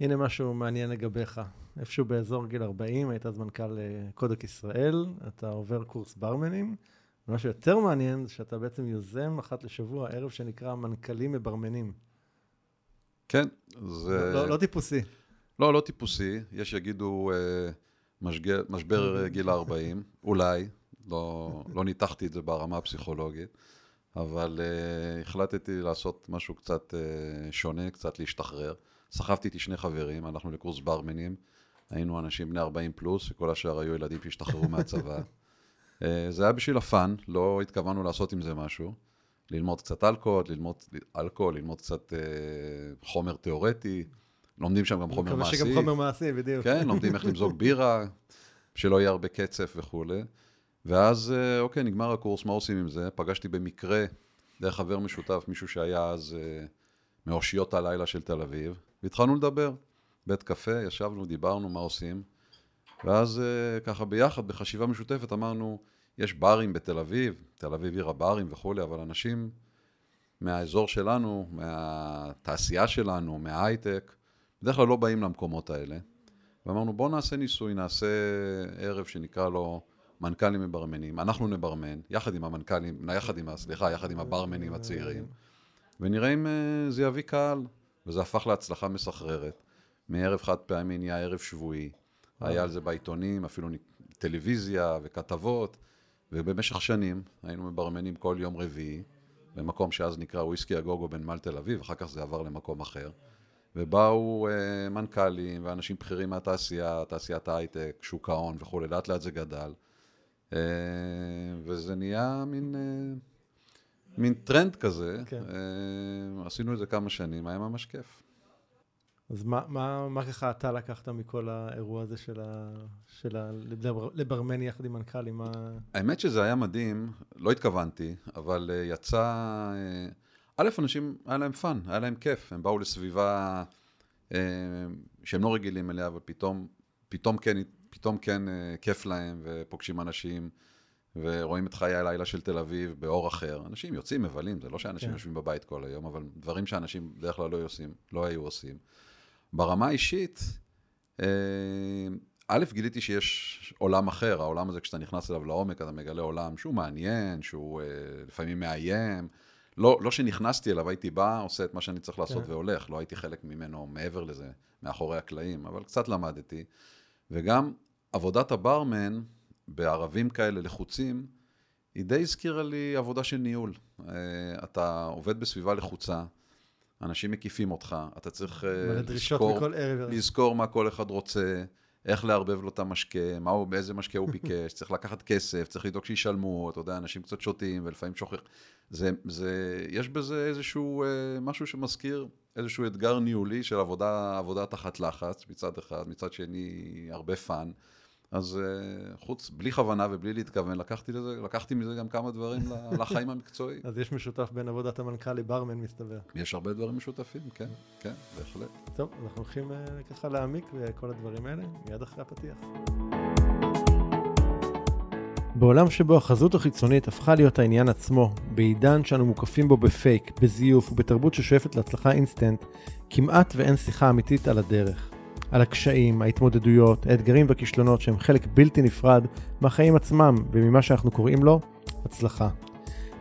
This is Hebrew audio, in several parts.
הנה משהו מעניין לגביך. איפשהו באזור גיל 40, היית אז מנכ"ל אה, קודק ישראל, אתה עובר קורס ברמנים. ומה שיותר מעניין זה שאתה בעצם יוזם אחת לשבוע ערב שנקרא מנכ"לים מברמנים. כן, זה... לא, לא, לא טיפוסי. לא, לא טיפוסי. יש שיגידו אה, משגר, משבר גיל ה-40, אולי. לא, לא ניתחתי את זה ברמה הפסיכולוגית, אבל אה, החלטתי לעשות משהו קצת אה, שונה, קצת להשתחרר. סחבתי איתי שני חברים, הלכנו לקורס ברמנים. היינו אנשים בני 40 פלוס, שכל השאר היו ילדים שהשתחררו מהצבא. אה, זה היה בשביל הפאן, לא התכוונו לעשות עם זה משהו. ללמוד קצת אלכוהול, ללמוד אלכוהול, ללמוד קצת אה, חומר תיאורטי. לומדים שם גם חומר מעשי. מקווה שגם חומר מעשי, בדיוק. כן, לומדים איך למזוג בירה, שלא יהיה הרבה קצף וכולי. ואז, אה, אוקיי, נגמר הקורס, מה עושים עם זה? פגשתי במקרה, דרך חבר משותף, מישהו שהיה אז אה, מאושיות הלילה של תל אביב, והתחלנו לדבר. בית קפה, ישבנו, דיברנו מה עושים, ואז אה, ככה ביחד, בחשיבה משותפת, אמרנו, יש ברים בתל אביב, תל אביב עיר הברים וכולי, אבל אנשים מהאזור שלנו, מהתעשייה שלנו, מההייטק, בדרך כלל לא באים למקומות האלה. ואמרנו, בואו נעשה ניסוי, נעשה ערב שנקרא לו מנכ"לים מברמנים. אנחנו נברמן, יחד עם המנכ"לים, יחד עם, סליחה, יחד עם הברמנים הצעירים, ונראה אם אה, זה יביא קהל. וזה הפך להצלחה מסחררת. מערב חד פעמי נהיה ערב שבועי. היה על זה בעיתונים, אפילו טלוויזיה וכתבות, ובמשך שנים היינו מברמנים כל יום רביעי, במקום שאז נקרא וויסקי הגוגו בנמל תל אביב, אחר כך זה עבר למקום אחר. ובאו אה, מנכ"לים ואנשים בכירים מהתעשייה, תעשיית ההייטק, שוק ההון וכולי, לאט לאט זה גדל. אה, וזה נהיה מין, אה, מין טרנד כזה. כן. אה, עשינו את זה כמה שנים, היה ממש כיף. אז מה, מה, מה ככה אתה לקחת מכל האירוע הזה של, ה, של ה, לברמן יחד עם מנכ"לים? מה... האמת שזה היה מדהים, לא התכוונתי, אבל אה, יצא... אה, א', אנשים, היה להם fun, היה להם כיף, הם באו לסביבה שהם לא רגילים אליה, ופתאום פתאום כן, פתאום כן כיף להם, ופוגשים אנשים, ורואים את חיי הלילה של תל אביב באור אחר. אנשים יוצאים, מבלים, זה לא שאנשים כן. יושבים בבית כל היום, אבל דברים שאנשים בדרך כלל לא, עושים, לא היו עושים. ברמה האישית, אה, א', גיליתי שיש עולם אחר, העולם הזה כשאתה נכנס אליו לעומק, אתה מגלה עולם שהוא מעניין, שהוא אה, לפעמים מאיים. לא, לא שנכנסתי אליו, הייתי בא, עושה את מה שאני צריך לעשות כן. והולך, לא הייתי חלק ממנו מעבר לזה, מאחורי הקלעים, אבל קצת למדתי. וגם עבודת הברמן, בערבים כאלה לחוצים, היא די הזכירה לי עבודה של ניהול. אה, אתה עובד בסביבה לחוצה, אנשים מקיפים אותך, אתה צריך אה, לזכור, לזכור מה כל אחד רוצה, איך לערבב לו את המשקה, מה הוא, באיזה משקה הוא ביקש, צריך לקחת כסף, צריך לדאוג שישלמו, אתה יודע, אנשים קצת שותים ולפעמים שוכח. זה, זה, יש בזה איזשהו אה, משהו שמזכיר איזשהו אתגר ניהולי של עבודה, עבודה תחת לחץ מצד אחד, מצד שני הרבה fun. אז אה, חוץ, בלי כוונה ובלי להתכוון, לקחתי, לזה, לקחתי מזה גם כמה דברים לחיים המקצועיים. אז יש משותף בין עבודת המנכ"ל לברמן, מסתבר. יש הרבה דברים משותפים, כן, כן, בהחלט. טוב, אנחנו הולכים אה, ככה להעמיק בכל הדברים האלה, מיד אחרי הפתיח. בעולם שבו החזות החיצונית הפכה להיות העניין עצמו, בעידן שאנו מוקפים בו בפייק, בזיוף ובתרבות ששואפת להצלחה אינסטנט, כמעט ואין שיחה אמיתית על הדרך. על הקשיים, ההתמודדויות, האתגרים והכישלונות שהם חלק בלתי נפרד מהחיים עצמם וממה שאנחנו קוראים לו הצלחה.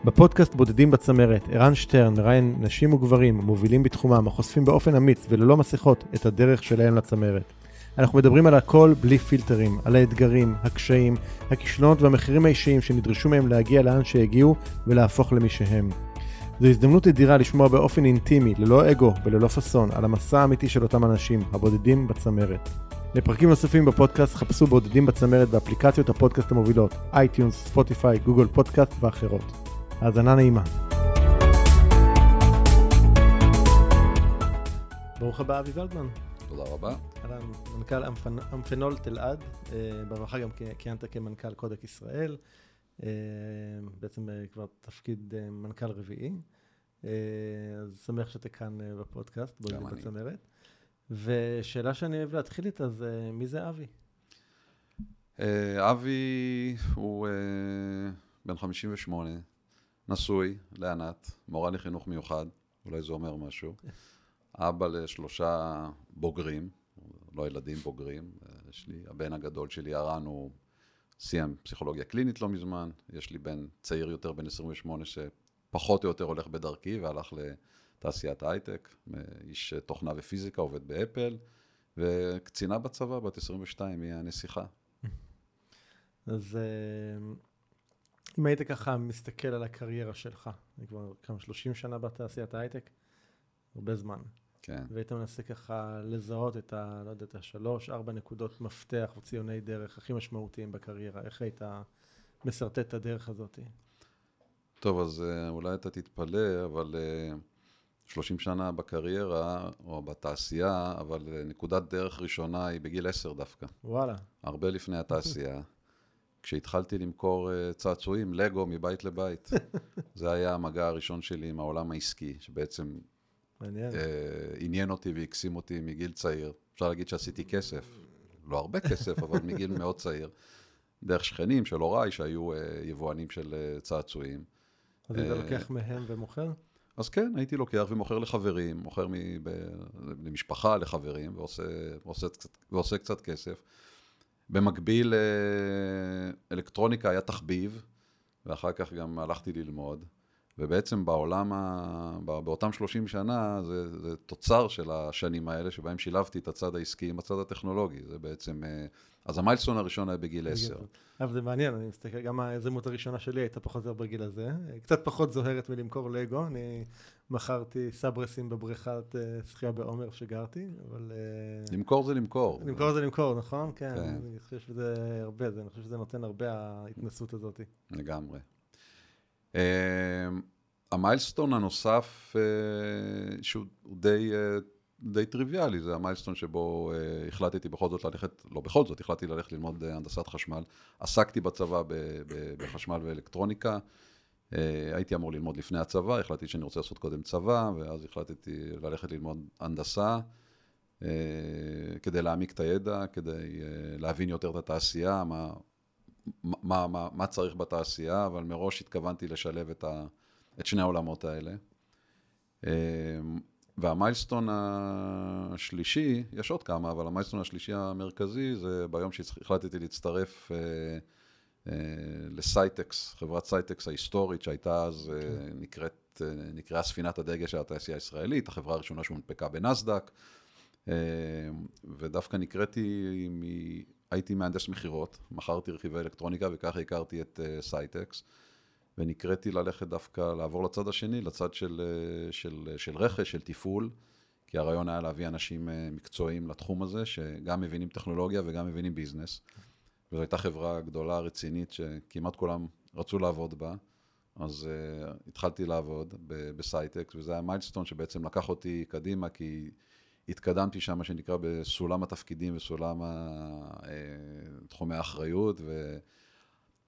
בפודקאסט בודדים בצמרת, ערן שטרן מראיין נשים וגברים מובילים בתחומם החושפים באופן אמיץ וללא מסכות את הדרך שלהם לצמרת. אנחנו מדברים על הכל בלי פילטרים, על האתגרים, הקשיים, הכישלונות והמחירים האישיים שנדרשו מהם להגיע לאן שהגיעו ולהפוך למי שהם. זו הזדמנות אדירה לשמוע באופן אינטימי, ללא אגו וללא פאסון, על המסע האמיתי של אותם אנשים, הבודדים בצמרת. לפרקים נוספים בפודקאסט חפשו בודדים בצמרת באפליקציות הפודקאסט המובילות, iTunes, Spotify, Google Podcast ואחרות. האזנה נעימה. ברוך הבא אבי ולדמן. תודה רבה. אהלן, מנכ"ל Amphenol תלעד, אה, בדרך גם כיהנת כמנכ"ל קודק ישראל. אה, בעצם אה, כבר תפקיד מנכ"ל רביעי. אז שמח שאתה כאן בפודקאסט, בואי בצמרת. ושאלה שאני אוהב להתחיל איתה זה, מי זה אבי? אבי הוא בן 58, נשוי לענת, מורה לחינוך מיוחד, אולי זה אומר משהו. אבא לשלושה בוגרים, לא ילדים בוגרים. יש לי, הבן הגדול שלי, הרן, הוא סיים פסיכולוגיה קלינית לא מזמן. יש לי בן צעיר יותר, בן 28, שפחות או יותר הולך בדרכי והלך לתעשיית ההייטק. איש תוכנה ופיזיקה, עובד באפל. וקצינה בצבא, בת 22, היא הנסיכה. אז אה, אם היית ככה מסתכל על הקריירה שלך, אני כבר כמה 30 שנה בתעשיית ההייטק, הרבה זמן. כן. והיית מנסה ככה לזהות את ה... לא יודע, את השלוש, ארבע נקודות מפתח או ציוני דרך הכי משמעותיים בקריירה. איך היית משרטט את הדרך הזאת? טוב, אז אה, אולי אתה תתפלא, אבל 30 אה, שנה בקריירה, או בתעשייה, אבל נקודת דרך ראשונה היא בגיל 10 דווקא. וואלה. הרבה לפני התעשייה. כשהתחלתי למכור אה, צעצועים, לגו מבית לבית. זה היה המגע הראשון שלי עם העולם העסקי, שבעצם מעניין. אה, עניין אותי והקסים אותי מגיל צעיר. אפשר להגיד שעשיתי כסף, לא הרבה כסף, אבל מגיל מאוד צעיר. דרך שכנים של הוריי, שהיו אה, יבואנים של אה, צעצועים. אז היית אה, לוקח מהם ומוכר? אז כן, הייתי לוקח ומוכר לחברים, מוכר מב... למשפחה, לחברים, ועושה, ועושה, קצת, ועושה קצת כסף. במקביל, אה, אלקטרוניקה היה תחביב, ואחר כך גם הלכתי ללמוד. ובעצם בעולם, ה... באותם 30 שנה, זה, זה תוצר של השנים האלה, שבהם שילבתי את הצד העסקי עם הצד הטכנולוגי. זה בעצם... אה, אז המיילסטון הראשון היה בגיל 10. אבל זה מעניין, אני מסתכל, גם היזמות הראשונה שלי הייתה פחות או יותר בגיל הזה. קצת פחות זוהרת מלמכור לגו, אני מכרתי סברסים בבריכת אה, שחייה בעומר שגרתי, אבל... אה, למכור זה למכור. למכור זה למכור, נכון? כן, כן. אני חושב שזה הרבה, אני חושב שזה נותן הרבה ההתנסות הזאת. לגמרי. אמ, המיילסטון הנוסף, אה, שהוא די, אה, די טריוויאלי, זה המיילסטון שבו אה, החלטתי בכל זאת ללכת, לא בכל זאת, החלטתי ללכת ללמוד הנדסת חשמל. עסקתי בצבא בחשמל ואלקטרוניקה. הייתי אמור ללמוד לפני הצבא, החלטתי שאני רוצה לעשות קודם צבא, ואז החלטתי ללכת ללמוד הנדסה, כדי להעמיק את הידע, כדי להבין יותר את התעשייה, מה, מה, מה, מה צריך בתעשייה, אבל מראש התכוונתי לשלב את, ה, את שני העולמות האלה. וה milestone השלישי, יש עוד כמה, אבל ה milestone השלישי המרכזי זה ביום שהחלטתי להצטרף אה, אה, לסייטקס, חברת סייטקס ההיסטורית, שהייתה אז, okay. אה, אוקיי. נקראת, נקראה ספינת הדגל של התעשייה הישראלית, החברה הראשונה שהונפקה בנסדק, ודווקא נקראתי הייתי מהנדס מכירות, מכרתי רכיבי אלקטרוניקה וככה הכרתי את אה, סייטקס, ונקראתי ללכת דווקא, לעבור לצד השני, לצד של, uh, של, של רכש, של תפעול, כי הרעיון היה להביא אנשים אה, מקצועיים לתחום הזה, שגם מבינים טכנולוגיה וגם מבינים business. וזו הייתה חברה גדולה, רצינית, שכמעט כולם רצו לעבוד בה. אז אה, התחלתי לעבוד בסייטקס, וזה היה milestone שבעצם לקח אותי קדימה, כי... התקדמתי שם, מה שנקרא, בסולם התפקידים וסולם אה, תחומי האחריות,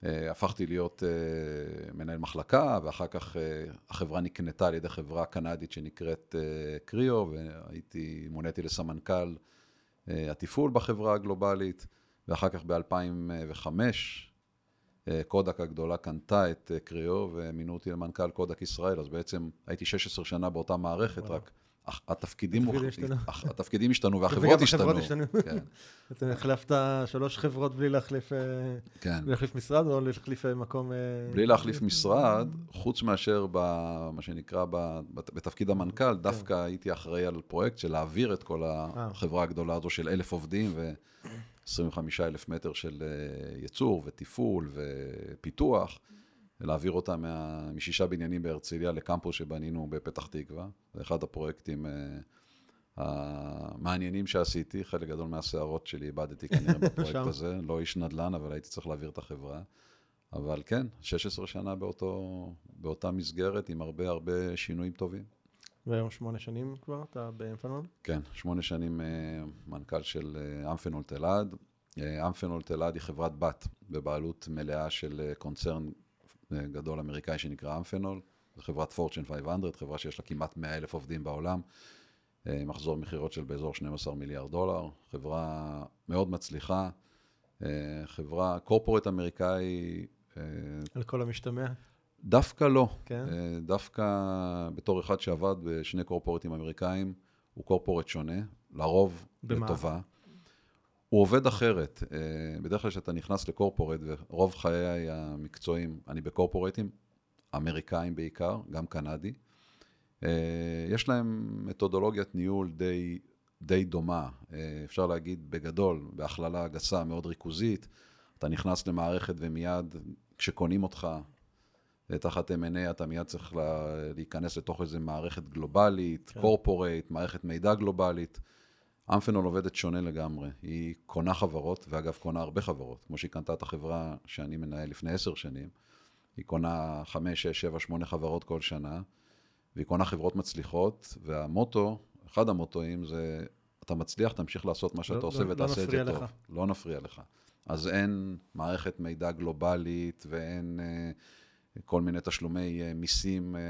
והפכתי להיות אה, מנהל מחלקה, ואחר כך אה, החברה נקנתה על ידי חברה קנדית שנקראת קריו, והייתי, מוניתי לסמנכ"ל התפעול בחברה הגלובלית, ואחר כך ב-2005, קודק הגדולה קנתה את קריו, ומינו אותי למנכ"ל קודק ישראל, אז בעצם הייתי 16 שנה באותה מערכת, רק... התפקידים, התפקידים השתנו והחברות השתנו. כן. אתה החלפת שלוש חברות בלי להחליף, אה, כן. משרד או להחליף אה, מקום? אה, בלי להחליף משרד, חוץ מאשר במה שנקרא בתפקיד המנכ"ל, כן. דווקא הייתי אחראי על פרויקט של להעביר את כל החברה הגדולה הזו של אלף עובדים ו-25 אלף מטר של ייצור ותפעול ופיתוח. ולהעביר אותה מה, משישה בניינים בהרצליה לקמפוס שבנינו בפתח תקווה. זה אחד הפרויקטים uh, המעניינים שעשיתי, חלק גדול מהסערות שלי איבדתי כנראה בפרויקט הזה, לא איש נדל"ן, אבל הייתי צריך להעביר את החברה. אבל כן, 16 שנה באותו, באותה מסגרת עם הרבה הרבה שינויים טובים. והיום שמונה שנים כבר אתה באמפנול? כן, שמונה שנים uh, מנכ"ל של uh, אמפנול תלעד. אמפנול תלעד היא חברת בת בבעלות מלאה של קונצרן גדול אמריקאי שנקרא אמפנול, זו חברת פורצ'ן 500, חברה שיש לה כמעט 100 אלף עובדים בעולם, אה, מחזור מכירות של באזור 12 מיליארד דולר, חברה מאוד מצליחה, אה, חברה, קורפורט אמריקאי. אה, על כל המשתמע? דווקא לא. כן? דווקא בתור אחד שעבד בשני קורפורטים אמריקאים, הוא קורפורט שונה, לרוב במה? לטובה. הוא עובד אחרת. אה, בדרך כלל כשאתה נכנס לקורפורט, ורוב חיי המקצועיים, אני בקורפורטים, אמריקאים בעיקר, גם קנדי, אה, יש להם מתודולוגיית ניהול די, די דומה. אה, אפשר להגיד בגדול, בהכללה גסה, מאוד ריכוזית. אתה נכנס למערכת ומיד, כשקונים אותך תחת M&A, אתה מיד צריך לה, להיכנס לתוך איזו מערכת גלובלית, כן. קורפורייט, מערכת מידע גלובלית. אמפנול עובדת שונה לגמרי. היא קונה חברות, ואגב, קונה הרבה חברות. כמו שהיא קנתה את החברה שאני מנהל לפני עשר שנים. היא קונה חמש, שש, שבע, שמונה חברות כל שנה, והיא קונה חברות מצליחות, והמוטו, אחד המוטואים זה, אתה מצליח, תמשיך לעשות מה שאתה לא- עושה לא- לא ותעשה את זה נפריע טוב. לך. לא נפריע לך. אז אין מערכת מידע גלובלית, ואין אה, כל מיני תשלומי אה, מיסים אה,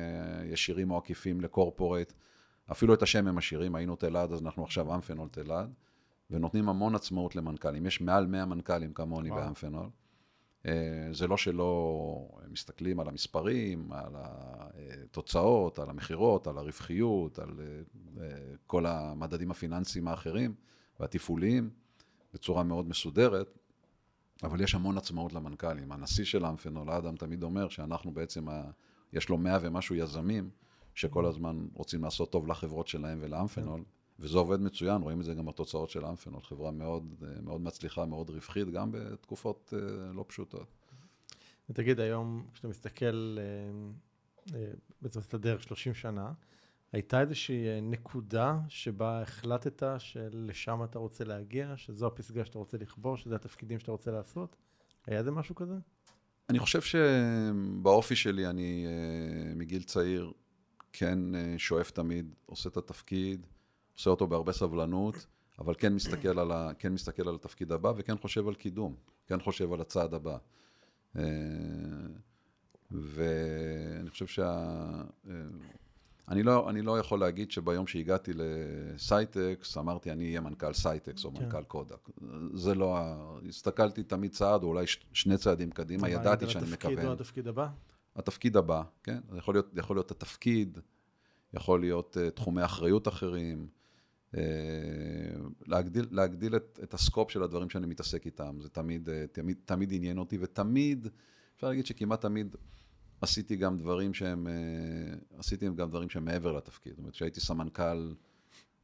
ישירים או עקיפים לקורפורט. אפילו את השם הם משאירים, היינו תלעד, אז אנחנו עכשיו אמפנול תלעד, ונותנים המון עצמאות למנכ"לים. יש מעל 100 מנכ"לים כמוני וואו. באמפנול. אה, זה לא שלא מסתכלים על המספרים, על התוצאות, על המכירות, על הרווחיות, על אה, אה, כל המדדים הפיננסיים האחרים והתפעוליים, בצורה מאוד מסודרת, אבל יש המון עצמאות למנכ"לים. הנשיא של אמפנול, אדם, תמיד אומר שאנחנו בעצם. יש לו מאה ומשהו יזמים, שכל הזמן רוצים לעשות טוב לחברות שלהם ולאמפנול, וזה עובד מצוין, רואים את זה גם בתוצאות של אמפנול, חברה מאוד, מאוד מצליחה, מאוד רווחית, גם בתקופות אה, לא פשוטות. ותגיד, היום, כשאתה מסתכל, אה, אה, בעצם הדרך 30 שנה, הייתה איזושהי נקודה שבה החלטת שלשם אתה רוצה להגיע, שזו הפסגה שאתה רוצה לכבוש, שזה התפקידים שאתה רוצה לעשות? היה זה משהו כזה? אני חושב שבאופי שלי, אני מגיל צעיר כן אה, שואף תמיד, עושה את התפקיד, עושה אותו בהרבה סבלנות, אבל כן מסתכל על, ה, כן מסתכל על התפקיד הבא וכן חושב על קידום, כן חושב על הצעד הבא. אה, ואני חושב שה... אה, אני לא, אני לא יכול להגיד שביום שהגעתי לסייטקס, אמרתי אני אהיה מנכ"ל סייטקס או כן. מנכ"ל קודק. זה לא ה... הסתכלתי תמיד צעד, או אולי שני צעדים קדימה, מה, ידעתי שאני מכוון. או התפקיד הבא? התפקיד הבא, כן? זה יכול להיות, יכול להיות התפקיד, יכול להיות uh, תחומי אחריות אחרים, uh, להגדיל, להגדיל את, את הסקופ של הדברים שאני מתעסק איתם, זה תמיד, uh, תמיד, תמיד עניין אותי, ותמיד, אפשר להגיד שכמעט תמיד עשיתי גם דברים שהם, uh, עשיתי גם דברים שהם מעבר לתפקיד. זאת אומרת, כשהייתי סמנכ"ל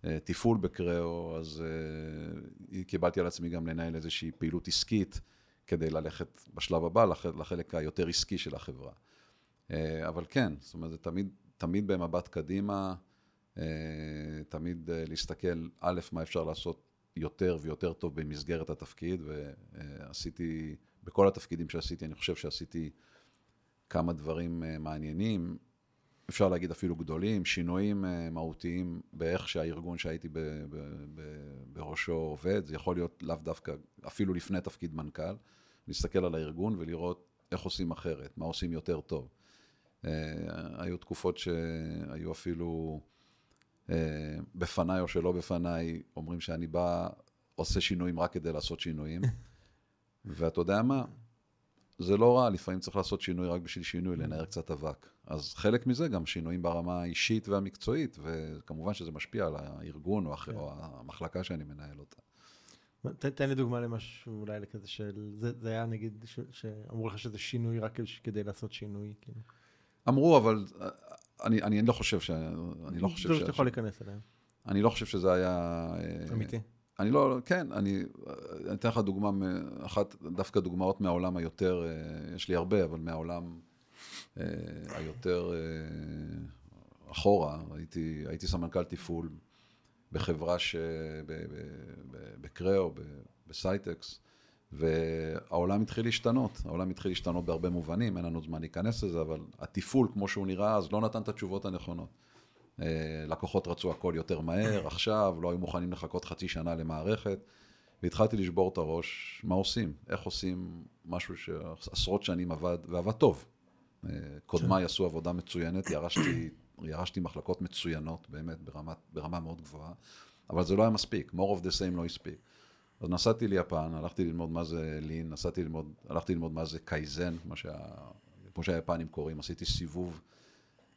uh, תפעול בקריאו, אז uh, קיבלתי על עצמי גם לנהל איזושהי פעילות עסקית, כדי ללכת בשלב הבא לח- לחלק היותר עסקי של החברה. אה, אבל כן, זאת אומרת, זה תמיד, תמיד במבט קדימה, אה, תמיד אה, להסתכל, א', מה אפשר לעשות יותר ויותר טוב במסגרת התפקיד, ועשיתי, בכל התפקידים שעשיתי, אני חושב שעשיתי כמה דברים מעניינים, אפשר להגיד אפילו גדולים, שינויים מהותיים באיך שהארגון שהייתי ב, ב, ב, בראשו עובד, זה יכול להיות לאו דווקא, אפילו לפני תפקיד מנכ"ל, להסתכל על הארגון ולראות איך עושים אחרת, מה עושים יותר טוב. Uh, היו תקופות שהיו אפילו uh, בפניי או שלא בפניי, אומרים שאני בא, עושה שינויים רק כדי לעשות שינויים. ואתה יודע מה? זה לא רע, לפעמים צריך לעשות שינוי רק בשביל שינוי, לנער קצת אבק. אז חלק מזה גם שינויים ברמה האישית והמקצועית, וכמובן שזה משפיע על הארגון או, הח... כן. או המחלקה שאני מנהל אותה. תן, תן לי דוגמה למשהו אולי לכזה של, זה, זה היה נגיד ש, שאמרו לך שזה שינוי רק כדי לעשות שינוי. כאילו. אמרו, אבל אה, אני, אני לא חושב ש... אני לא חושב ש... שאתה יכול להיכנס אליהם, אני לא חושב שזה היה... אה, אמיתי. אני לא, כן, אני, אני אתן לך דוגמה, אחת, דווקא דוגמאות מהעולם היותר, אה, יש לי הרבה, אבל מהעולם אה, היותר אה, אחורה, הייתי, הייתי סמנכ"ל תפעול בחברה ש... ב- ב- ב- בקריאו, ב- בסייטקס, והעולם התחיל להשתנות, העולם התחיל להשתנות בהרבה מובנים, אין לנו זמן להיכנס לזה, אבל התפעול כמו שהוא נראה אז לא נתן את התשובות הנכונות. אה, לקוחות רצו הכל יותר מהר, עכשיו, לא היו מוכנים לחכות חצי שנה למערכת, והתחלתי לשבור את הראש, מה עושים? איך עושים משהו שעשרות שנים עבד, ועבד טוב. אה, קודמיי עשו עבודה מצוינת, ירשתי, ירשתי מחלקות מצוינות, באמת, ברמה, ברמה מאוד גבוהה, אבל זה לא היה מספיק, more of the same לא הספיק. אז נסעתי ליפן, הלכתי ללמוד מה זה לין, נסעתי ללמוד, הלכתי ללמוד מה זה קייזן, מה שה, כמו שהיפנים קוראים, עשיתי סיבוב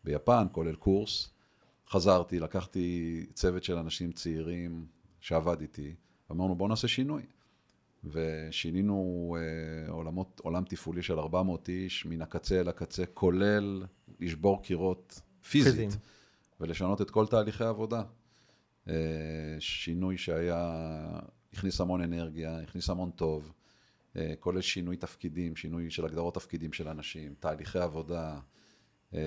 ביפן, כולל קורס, חזרתי, לקחתי צוות של אנשים צעירים שעבד איתי, ואמרנו בואו נעשה שינוי. ושינינו אה, עולמות, עולם תפעולי של 400 איש, מן הקצה אל הקצה, כולל לשבור קירות פיזית, פיזיים. ולשנות את כל תהליכי העבודה. אה, שינוי שהיה, הכניס המון אנרגיה, הכניס המון טוב, אה, כולל שינוי תפקידים, שינוי של הגדרות תפקידים של אנשים, תהליכי עבודה, אה,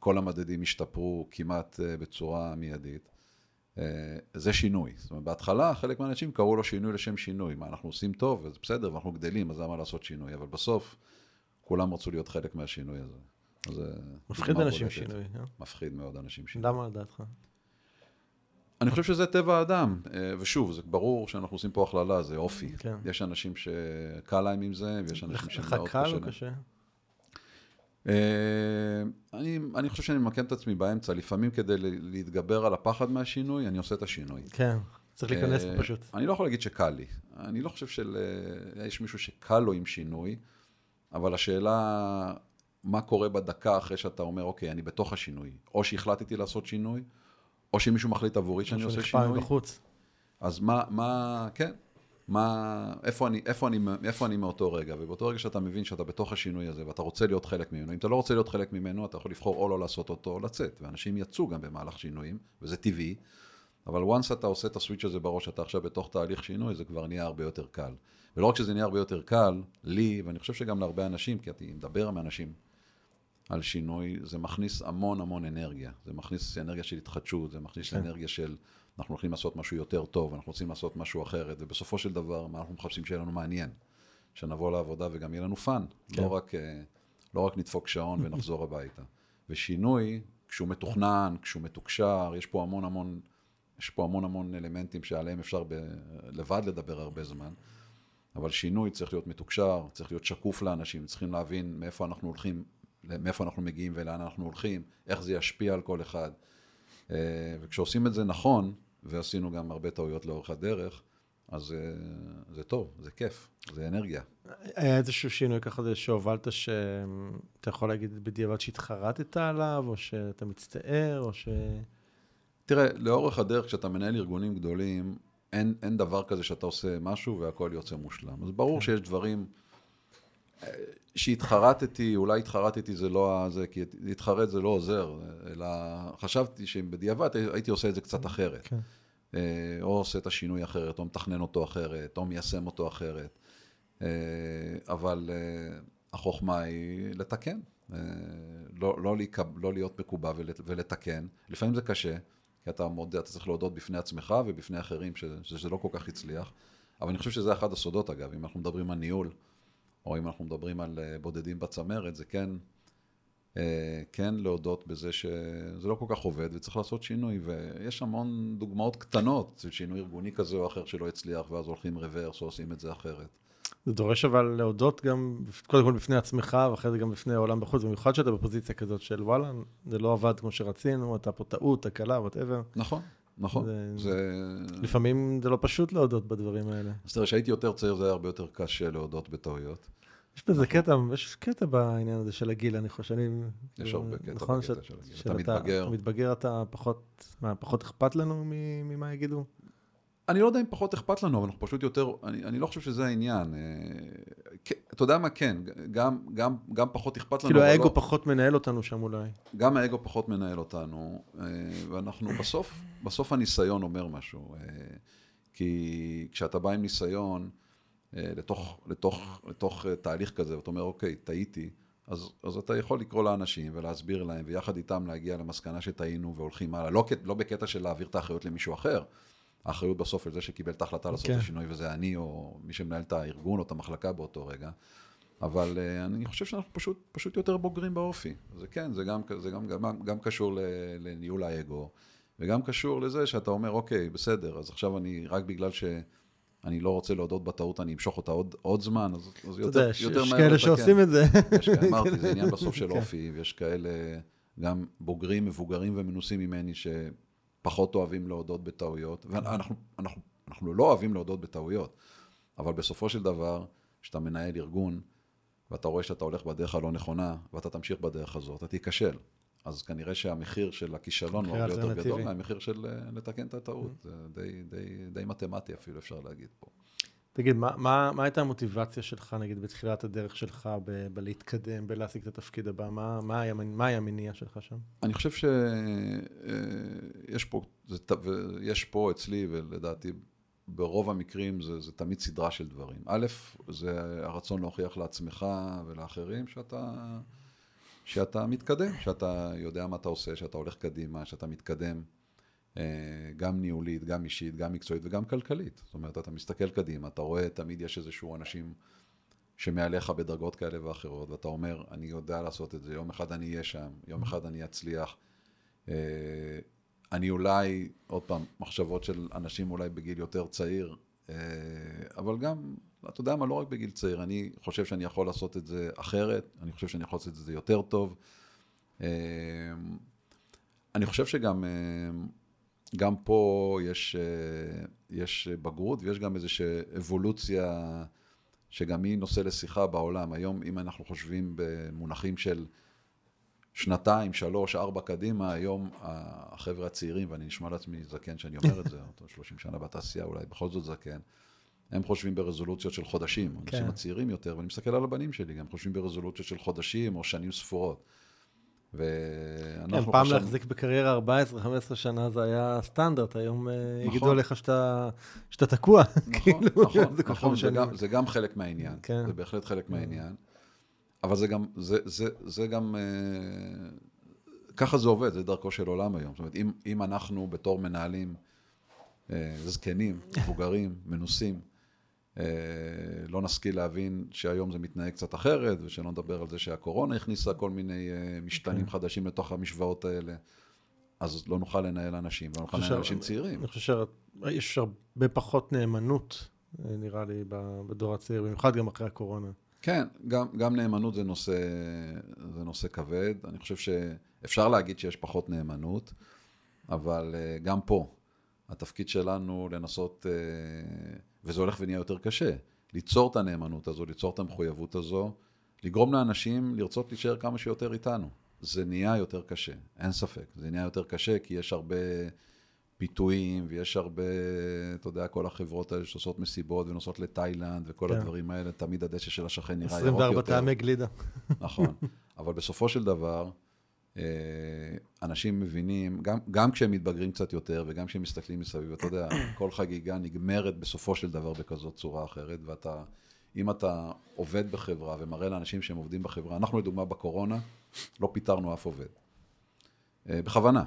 כל המדדים השתפרו כמעט אה, בצורה מיידית. זה שינוי. זאת אומרת, בהתחלה חלק מהאנשים קראו לו שינוי לשם שינוי. מה, אנחנו עושים טוב, וזה בסדר, ואנחנו גדלים, אז למה לעשות שינוי? אבל בסוף, כולם רצו להיות חלק מהשינוי הזה. מפחיד אנשים שינוי, אה? מפחיד מאוד אנשים שינוי. למה לדעתך? אני חושב שזה טבע האדם, אה, ושוב, זה ברור שאנחנו עושים פה הכללה, זה אופי. כן. יש אנשים שקל להם עם זה, ויש אנשים שמאוד קשה. לך קל או קשה? אה, אני, אני חושב שאני ממקם את עצמי באמצע, לפעמים כדי להתגבר על הפחד מהשינוי, אני עושה את השינוי. כן, צריך להיכנס אה, פשוט. אני לא יכול להגיד שקל לי. אני לא חושב שיש מישהו שקל לו עם שינוי, אבל השאלה, מה קורה בדקה אחרי שאתה אומר, אוקיי, אני בתוך השינוי. או שהחלטתי לעשות שינוי, או שמישהו מחליט עבורי שאני עושה שינוי. בחוץ. אז מה, מה, כן, מה, איפה אני, איפה, אני, איפה אני מאותו רגע, ובאותו רגע שאתה מבין שאתה בתוך השינוי הזה ואתה רוצה להיות חלק ממנו, אם אתה לא רוצה להיות חלק ממנו, אתה יכול לבחור או לא לעשות אותו או לצאת, ואנשים יצאו גם במהלך שינויים, וזה טבעי, אבל once אתה עושה את ה switch הזה בראש, אתה עכשיו בתוך תהליך שינוי, זה כבר נהיה הרבה יותר קל. ולא רק שזה נהיה הרבה יותר קל, לי, ואני חושב שגם להרבה אנשים, כי אני מדבר עם אנשים על שינוי, זה מכניס המון המון אנרגיה. זה מכניס אנרגיה של התחדשות, זה מכניס כן. אנרגיה של אנחנו הולכים לעשות משהו יותר טוב, אנחנו רוצים לעשות משהו אחרת, ובסופו של דבר, מה אנחנו מחפשים שיהיה לנו מעניין? שנבוא לעבודה וגם יהיה לנו fun, כן. לא, רק, אה, לא רק נדפוק שעון ונחזור הביתה. ושינוי, כשהוא מתוכנן, כשהוא מתוקשר, יש פה המון המון, יש פה המון המון אלמנטים שעליהם אפשר ב, לבד לדבר הרבה זמן, אבל שינוי צריך להיות מתוקשר, צריך להיות שקוף לאנשים, צריכים להבין מאיפה אנחנו הולכים, מאיפה אנחנו מגיעים ולאן אנחנו הולכים, איך זה ישפיע על כל אחד. אה, וכשעושים את זה נכון, ועשינו גם הרבה טעויות לאורך הדרך, אז אה, זה טוב, זה כיף, זה אנרגיה. היה איזשהו שינוי ככה זה שהובלת, שאתה יכול להגיד בדיעבד שהתחרטת עליו, או שאתה מצטער, או ש... תראה, לאורך הדרך, כשאתה מנהל ארגונים גדולים, אין, אין דבר כזה שאתה עושה משהו והכל יוצא מושלם. אז ברור כן. שיש דברים שהתחרטתי, אולי התחרטתי זה לא זה, כי להתחרט זה לא עוזר, אלא חשבתי שאם בדיעבד הייתי עושה את זה קצת אחרת. כן. אה, או עושה את השינוי אחרת, או מתכנן אותו אחרת, או מיישם אותו אחרת. אה, אבל אה, החוכמה היא לתקן, לא, לא, להיקב, לא להיות מקובע ולתקן. לפעמים זה קשה, כי אתה, מודה, אתה צריך להודות בפני עצמך ובפני אחרים שזה לא כל כך הצליח. אבל אני חושב שזה אחד הסודות אגב, אם אנחנו מדברים על ניהול. או אם אנחנו מדברים על אה, בודדים בצמרת, זה כן, אה, כן להודות בזה שזה לא כל כך עובד וצריך לעשות שינוי, ויש המון דוגמאות קטנות של שינוי ארגוני כזה או אחר שלא הצליח, ואז הולכים רוורס או עושים את זה אחרת. זה דורש אבל להודות גם, קודם כל בפני עצמך, ואחרי זה גם בפני העולם בחוץ, במיוחד שאתה בפוזיציה כזאת של וואלה, זה לא עבד כמו שרצינו, אתה פה טעות, תקלה, וואטאבר. נכון. נכון. זה... זה... לפעמים זה לא פשוט להודות בדברים האלה. אז תראה, כשהייתי יותר צעיר זה היה הרבה יותר קשה להודות בטעויות. יש בזה קטע, יש קטע בעניין הזה של הגיל, אני חושב שאני... יש הרבה קטע נכון בקטע של הגיל. אתה מתבגר. אתה מתבגר, אתה פחות, מה, פחות אכפת לנו ממה יגידו? אני לא יודע אם פחות אכפת לנו, אבל אנחנו פשוט יותר, אני, אני לא חושב שזה העניין. אה, אתה יודע מה, כן, גם, גם, גם פחות אכפת לנו. כאילו האגו לא, פחות מנהל אותנו שם אולי. גם האגו פחות מנהל אותנו, אה, ואנחנו בסוף, בסוף הניסיון אומר משהו. אה, כי כשאתה בא עם ניסיון, לתוך, לתוך, לתוך תהליך כזה, ואתה אומר, אוקיי, טעיתי, אז, אז אתה יכול לקרוא לאנשים ולהסביר להם, ויחד איתם להגיע למסקנה שטעינו והולכים הלאה. לא, לא בקטע של להעביר את האחריות למישהו אחר. האחריות בסוף על זה שקיבל את ההחלטה לעשות okay. את כן. השינוי, וזה אני, או מי שמנהל את הארגון או את המחלקה באותו רגע. אבל uh, אני חושב שאנחנו פשוט, פשוט יותר בוגרים באופי. זה כן, זה גם, זה גם, גם, גם קשור לניהול האגו, וגם קשור לזה שאתה אומר, אוקיי, בסדר, אז עכשיו אני, רק בגלל ש... אני לא רוצה להודות בטעות, אני אמשוך אותה עוד, עוד זמן, אז, אז יותר, יודע, יותר מהר. יש כאלה שעושים את זה. יש כאלה, אמרתי, זה עניין בסוף של כן. אופי, ויש כאלה גם בוגרים, מבוגרים ומנוסים ממני, שפחות אוהבים להודות בטעויות, ואנחנו אנחנו, אנחנו לא אוהבים להודות בטעויות, אבל בסופו של דבר, כשאתה מנהל ארגון, ואתה רואה שאתה הולך בדרך הלא נכונה, ואתה תמשיך בדרך הזאת, אתה תיכשל. אז כנראה שהמחיר של הכישלון הוא הרבה יותר גדול. מהמחיר של אה, לתקן את הטעות. זה די, די, די מתמטי אפילו, אפשר להגיד פה. תגיד, מה, מה, מה הייתה המוטיבציה שלך, נגיד, בתחילת הדרך שלך ב- בלהתקדם, בלהשיג את התפקיד הבא? מה, מה, היה, מה היה המניע שלך שם? אני חושב שיש פה, זה, ויש פה אצלי, ולדעתי ברוב המקרים זה, זה תמיד סדרה של דברים. א', זה הרצון להוכיח לעצמך ולאחרים שאתה, שאתה מתקדם, שאתה יודע מה אתה עושה, שאתה הולך קדימה, שאתה מתקדם. אה, גם ניהולית, גם אישית, גם מקצועית וגם כלכלית. זאת אומרת, אתה מסתכל קדימה, אתה רואה, תמיד יש איזשהו אנשים שמעליך בדרגות כאלה ואחרות, ואתה אומר, אני יודע לעשות את זה, יום אחד אני אהיה שם, יום אחד אני אצליח. אה, אני אולי, עוד פעם, מחשבות של אנשים אולי בגיל יותר צעיר, אה, אבל גם, אתה יודע מה, לא רק בגיל צעיר, אני חושב שאני יכול לעשות את זה אחרת, אני חושב שאני יכול לעשות את זה יותר טוב. אני חושב שגם גם פה יש, אה, יש בגרות ויש גם איזושהי אבולוציה שגם היא נושא לשיחה בעולם. היום, אם אנחנו חושבים במונחים של שנתיים, שלוש, ארבע קדימה, היום החבר'ה הצעירים, ואני נשמע לעצמי זקן שאני אומר את זה, אותו 30 שנה בתעשייה, אולי בכל זאת זקן, הם חושבים ברזולוציות של חודשים, כן. אנשים הצעירים יותר, ואני מסתכל על הבנים שלי, גם חושבים ברזולוציות של חודשים או שנים ספורות. כן, ואנחנו פעם חשבנו- להחזיק בקריירה 14-15 שנה זה היה סטנדרט, היום אה, יגידו נכון. עליך שאתה, שאתה תקוע. נכון, כאילו, נכון, זה נכון, זה. גם, זה גם חלק מהעניין, כן. זה בהחלט חלק מהעניין, אבל זה גם, זה, זה, זה גם, אה, ככה זה עובד, זה דרכו של עולם היום, זאת אומרת, אם, אם אנחנו בתור מנהלים אה, זקנים, מבוגרים, מנוסים, לא נשכיל להבין שהיום זה מתנהג קצת אחרת, ושלא נדבר על זה שהקורונה הכניסה כל מיני אה, משתנים כן. חדשים לתוך המשוואות האלה, אז לא נוכל לנהל אנשים, ולא נוכל לנהל אנשים צעירים. אני חושב שיש הרבה פחות נאמנות, אה, נראה לי, בדור הצעיר, במיוחד גם אחרי הקורונה. כן, גם, גם נאמנות זה נושא, זה נושא כבד. אני חושב שאפשר להגיד שיש פחות נאמנות, אבל אה, גם פה, התפקיד שלנו לנסות, אה, וזה הולך ונהיה יותר קשה, ליצור את הנאמנות הזו, ליצור את המחויבות הזו, לגרום לאנשים לרצות להישאר כמה שיותר איתנו. זה נהיה יותר קשה, אין ספק. זה נהיה יותר קשה כי יש הרבה פיתויים, ויש הרבה, אתה יודע, כל החברות האלה שעושות מסיבות ונוסעות לתאילנד, וכל כן. הדברים האלה, תמיד הדשא של השכן נראה ירוק 24 יותר. טעמי גלידה. נכון. אבל בסופו של דבר, אנשים מבינים, גם, גם כשהם מתבגרים קצת יותר, וגם כשהם מסתכלים מסביב, אתה יודע, כל חגיגה נגמרת בסופו של דבר בכזאת צורה אחרת, ואתה, אם אתה עובד בחברה ומראה לאנשים שהם עובדים בחברה, אנחנו לדוגמה בקורונה, לא פיטרנו אף עובד. אה, בכוונה.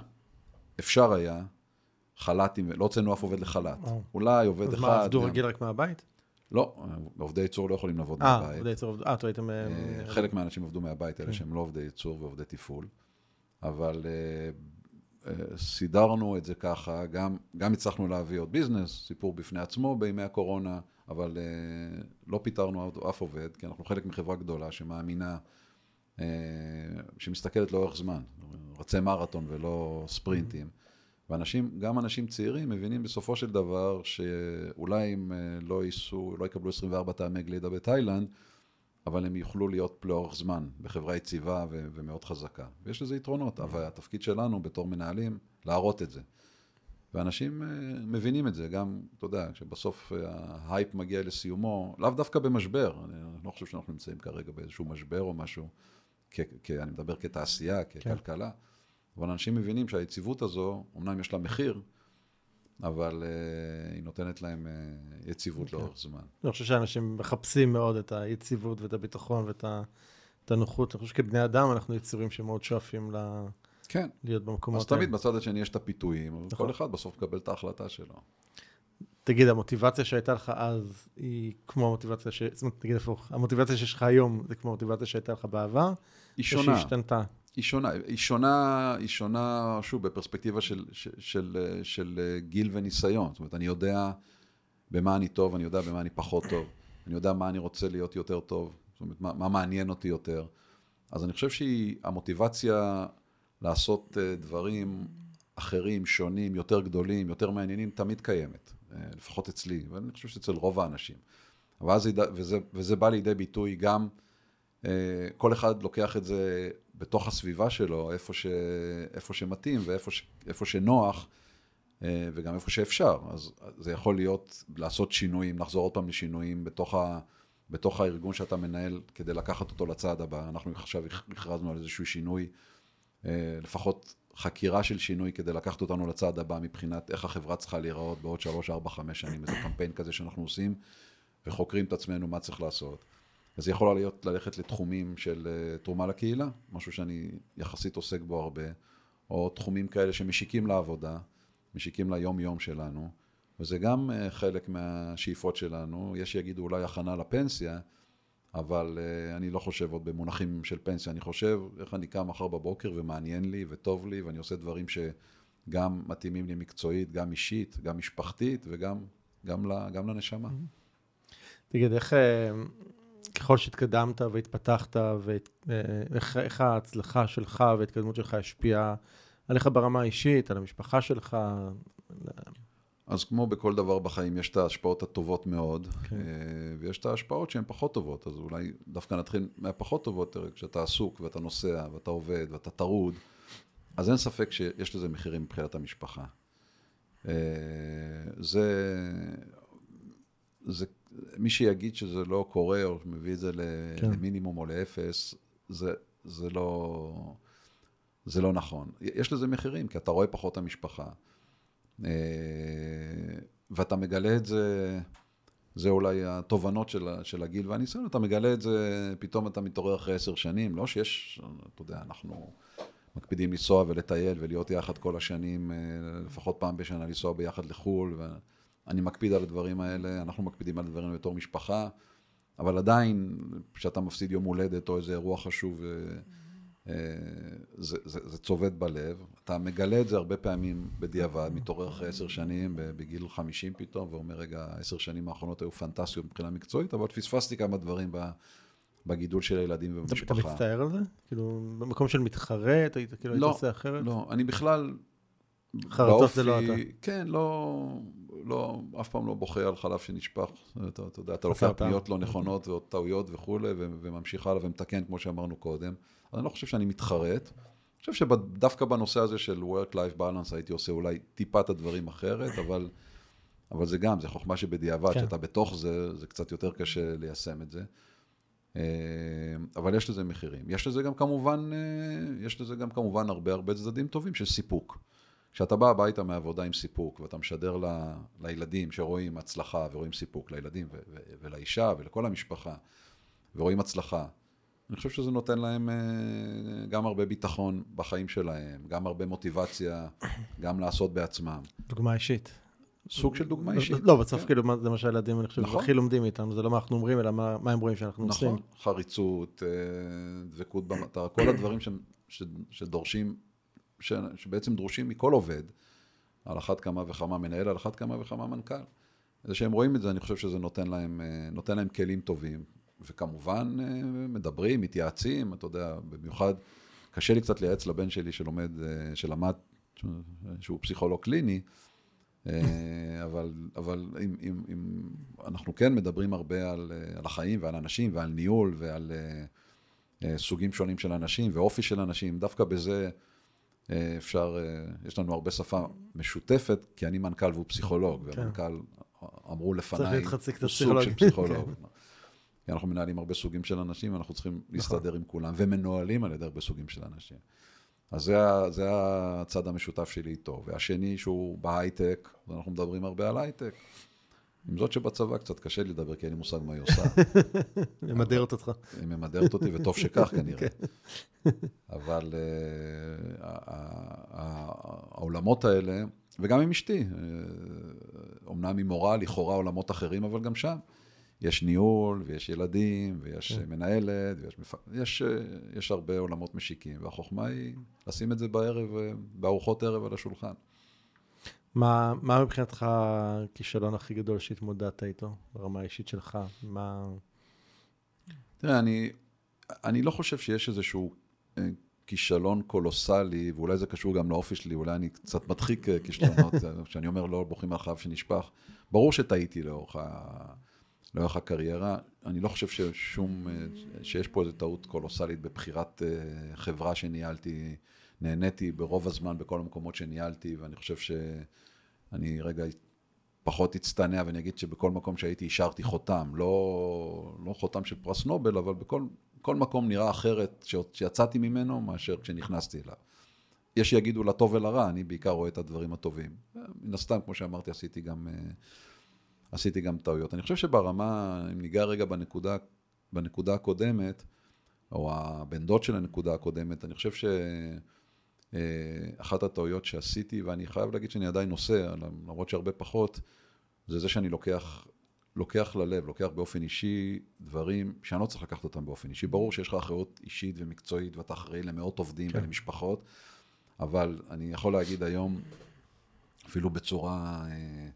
אפשר היה, חל"תים, לא הוצאנו אף עובד לחל"ת. אולי עובד אז אחד. מה, עבדו רגיל רק מהבית? לא, עובדי ייצור לא יכולים לעבוד אה, מהבית. עובדי ייצור, אה, אתה הייתם... אה, אה, חלק מהאנשים עבדו מהבית, אלה כן. שהם לא עובדי ייצור ועובדי תפעול, אבל אה, אה, סידרנו את זה ככה, גם, גם הצלחנו להביא עוד ביזנס, סיפור בפני עצמו בימי הקורונה, אבל אה, לא פיטרנו אף- עובד, כי אנחנו חלק מחברה גדולה שמאמינה, אה, שמסתכלת לאורך זמן, רצי מרתון ולא ספרינטים. ואנשים, גם אנשים צעירים מבינים בסופו של דבר שאולי אה, לא ייסעו, לא יקבלו 24 טעמי גלידה בתאילנד, אבל הם יוכלו להיות לאורך זמן בחברה יציבה ו- ומאוד חזקה. ויש לזה יתרונות, אבל התפקיד שלנו בתור מנהלים, להראות את זה. ואנשים אה, מבינים את זה, גם, אתה יודע, כשבסוף אה, ההייפ מגיע לסיומו, לאו דווקא במשבר, אני לא חושב שאנחנו נמצאים כרגע באיזשהו משבר או משהו, כ- כ- אני מדבר כתעשייה, ככלכלה, אבל אנשים מבינים שהיציבות הזו, אמנם יש לה מחיר, אבל אה, היא נותנת להם אה, יציבות כן. לאורך זמן. אני חושב שאנשים מחפשים מאוד את היציבות ואת הביטחון ואת ה- הנוחות. אני חושב שכבני אדם אנחנו יצורים שמאוד שואפים ל- כן, להיות במקומות אז תמיד בצד השני יש את הפיתויים, אבל נכון. כל אחד בסוף מקבל את ההחלטה שלו. תגיד, המוטיבציה שהייתה לך אז היא כמו המוטיבציה ש... זאת אומרת, תגיד הפוך, המוטיבציה שיש לך היום זה כמו המוטיבציה שהייתה לך בעבר? היא שונה, שהיא השתנתה? היא שונה, היא שונה, היא שונה, שוב, בפרספקטיבה של, של, של, של אה, גיל וניסיון. זאת אומרת, אני יודע במה אני טוב, אני יודע במה אני פחות טוב, אני יודע מה אני רוצה להיות יותר טוב, זאת אומרת, מה, מה מעניין אותי יותר. אז אני חושב שהמוטיבציה לעשות אה, דברים אחרים, שונים, יותר גדולים, יותר מעניינים, תמיד קיימת, אה, לפחות אצלי, ואני חושב שאצל רוב האנשים. אבל אז, זה- וזה, וזה בא לידי ביטוי גם, כל אחד לוקח את זה בתוך הסביבה שלו, איפה, ש, איפה שמתאים ואיפה ש, איפה שנוח, אה, וגם איפה שאפשר. אז זה יכול להיות לעשות שינויים, לחזור עוד פעם לשינויים בתוך, ה, בתוך הארגון שאתה מנהל, כדי לקחת אותו לצעד הבא. אנחנו עכשיו הכרזנו על איזשהו שינוי, אה, לפחות חקירה של שינוי כדי לקחת אותנו לצעד הבא מבחינת איך החברה צריכה להיראות בעוד שלוש, ארבע, חמש שנים, איזה קמפיין כזה שאנחנו עושים, וחוקרים את עצמנו מה צריך לעשות. אז זה יכול להיות ללכת לתחומים של אה, תרומה לקהילה, משהו שאני יחסית עוסק בו הרבה, או תחומים כאלה שמשיקים לעבודה, משיקים ליום-יום שלנו, וזה גם אה, חלק מהשאיפות שלנו. יש שיגידו אולי הכנה לפנסיה, אבל uh, אני לא חושב עוד במונחים של פנסיה, אני חושב איך אני קם מחר בבוקר ומעניין לי וטוב לי, ואני עושה דברים שגם מתאימים לי מקצועית, גם אישית, גם משפחתית וגם גם, גם לנשמה. תגיד, איך, אה, ככל שהתקדמת והתפתחת, ואיך איך ההצלחה שלך וההתקדמות שלך השפיעה עליך ברמה האישית, על המשפחה שלך? אז כמו בכל דבר בחיים, יש את ההשפעות הטובות מאוד, כן. אה, ויש את ההשפעות שהן פחות טובות. אז אולי דווקא נתחיל מהפחות טובות, כשאתה עסוק ואתה נוסע ואתה עובד ואתה טרוד, אז אין ספק שיש לזה מחירים מבחינת המשפחה. אה, זה, זה, מי שיגיד שזה לא קורה, או מביא את זה כן. למינימום או לאפס, זה, זה, לא, זה לא נכון. יש לזה מחירים, כי אתה רואה פחות את המשפחה. אה, ואתה מגלה את זה, זה אולי התובנות של, של הגיל והניסיון, אתה מגלה את זה, פתאום אתה מתעורר אחרי עשר שנים, לא שיש, אתה יודע, אנחנו מקפידים לנסוע ולטייל ולהיות יחד כל השנים, אה, לפחות פעם בשנה לנסוע ביחד לחו"ל, ואני מקפיד על הדברים האלה, אנחנו מקפידים על הדברים בתור משפחה, אבל עדיין, כשאתה מפסיד יום הולדת או איזה אירוע חשוב, אה, אה, זה, זה, זה צובט בלב, אתה מגלה את זה הרבה פעמים בדיעבד, מתעורר אחרי עשר שנים, בגיל חמישים פתאום, ואומר, רגע, עשר שנים האחרונות היו פנטסטיות מבחינה מקצועית, אבל פספסתי כמה דברים בגידול של הילדים ובמשפחה. אתה מצטער על זה? כאילו, במקום של מתחרט, היית כאילו לא, היית עושה אחרת? לא, אני בכלל... חרטות זה לא אתה. כן, לא, לא, אף פעם לא בוכה על חלב שנשפך. אתה, אתה יודע, אתה לוקח פניות לא נכונות ועוד טעויות וכולי, וממשיך הלאה ומתקן, כמו שאמרנו קודם. אני לא חושב שאני מתחרט. אני חושב שדווקא בנושא הזה של Work-Life Balance הייתי עושה אולי טיפה את הדברים אחרת, אבל, אבל זה גם, זה חוכמה שבדיעבד, כן. שאתה בתוך זה, זה קצת יותר קשה ליישם את זה. אה, אבל יש לזה מחירים. יש לזה גם כמובן, אה, יש לזה גם כמובן הרבה הרבה צדדים טובים של סיפוק. כשאתה בא הביתה מעבודה עם סיפוק, ואתה משדר ל, לילדים שרואים הצלחה ורואים סיפוק, לילדים ו, ו, ולאישה ולכל המשפחה, ורואים הצלחה, אני חושב שזה נותן להם אה, גם הרבה ביטחון בחיים שלהם, גם הרבה מוטיבציה, גם לעשות בעצמם. דוגמה אישית. סוג של דוגמה אישית. לא, בסוף כן. כאילו זה מה שהילדים, אני חושב, נכון. הכי לומדים מאיתנו, זה לא מה אנחנו אומרים, אלא מה, מה הם רואים שאנחנו נכון. עושים. נכון, חריצות, אה, דבקות במטרה, כל הדברים ש, ש, שדורשים, ש, שבעצם דרושים מכל עובד, על אחת כמה וכמה מנהל, על אחת כמה וכמה מנכ"ל. זה שהם רואים את זה, אני חושב שזה נותן להם, אה, נותן להם כלים טובים, וכמובן אה, מדברים, מתייעצים, אתה יודע, במיוחד קשה לי קצת לייעץ לבן שלי שלומד, אה, שלמד, שהוא פסיכולוג קליני, אבל, אבל אם, אם, אם אנחנו כן מדברים הרבה על, על החיים ועל אנשים ועל ניהול ועל סוגים שונים של אנשים ואופי של אנשים, דווקא בזה אפשר, יש לנו הרבה שפה משותפת, כי אני מנכ"ל והוא פסיכולוג, כן. והמנכ"ל אמרו לפניי, הוא סוג של פסיכולוג. כן. כי אנחנו מנהלים הרבה סוגים של אנשים, ואנחנו צריכים נכון. להסתדר עם כולם, ומנוהלים על ידי הרבה סוגים של אנשים. אז זה, זה הצד המשותף שלי איתו. והשני, שהוא בהייטק, ואנחנו מדברים הרבה על הייטק. עם זאת שבצבא קצת קשה לי לדבר, כי אין לי מושג מה היא עושה. היא ממדרת אותך. היא ממדרת אותי, וטוב שכך כנראה. כן. אבל uh, העולמות האלה, וגם עם אשתי, אומנם אה, היא מורה, לכאורה עולמות אחרים, אבל גם שם. יש ניהול, ויש ילדים, ויש כן. מנהלת, ויש מפ... יש, יש הרבה עולמות משיקים, והחוכמה היא לשים את זה בערב, בארוחות ערב על השולחן. מה, מה מבחינתך הכישלון הכי גדול שהתמודדת איתו, ברמה האישית שלך? מה... תראה, אני, אני לא חושב שיש איזשהו אה, כישלון קולוסלי, ואולי זה קשור גם לאופי שלי, אולי אני קצת מדחיק אה, כישלונות, כשאני אומר לא בוכים מהחלב שנשפך. ברור שטעיתי לאורך ה... לאורך הקריירה. אני לא חושב ששום, שיש פה איזו טעות קולוסלית בבחירת אה, חברה שניהלתי. נהניתי ברוב הזמן בכל המקומות שניהלתי, ואני חושב שאני רגע פחות אצטנע ואני אגיד שבכל מקום שהייתי השארתי חותם. לא, לא חותם של פרס נובל, אבל בכל כל מקום נראה אחרת שיצאתי ממנו מאשר כשנכנסתי אליו. יש שיגידו לטוב ולרע, אני בעיקר רואה את הדברים הטובים. מן הסתם, כמו שאמרתי, עשיתי גם, אה, עשיתי גם טעויות. אני חושב שברמה, אם ניגע רגע בנקודה, בנקודה הקודמת, או הבן דוד של הנקודה הקודמת, אני חושב שאחת אה, הטעויות שעשיתי, ואני חייב להגיד שאני עדיין נוסע, למרות שהרבה פחות, זה זה שאני לוקח, לוקח ללב, לוקח באופן אישי דברים שאני לא צריך לקחת אותם באופן אישי. ברור שיש לך אחריות אישית ומקצועית, ואתה אחראי למאות עובדים כן. ולמשפחות. אבל אני יכול להגיד היום, אפילו בצורה, אה,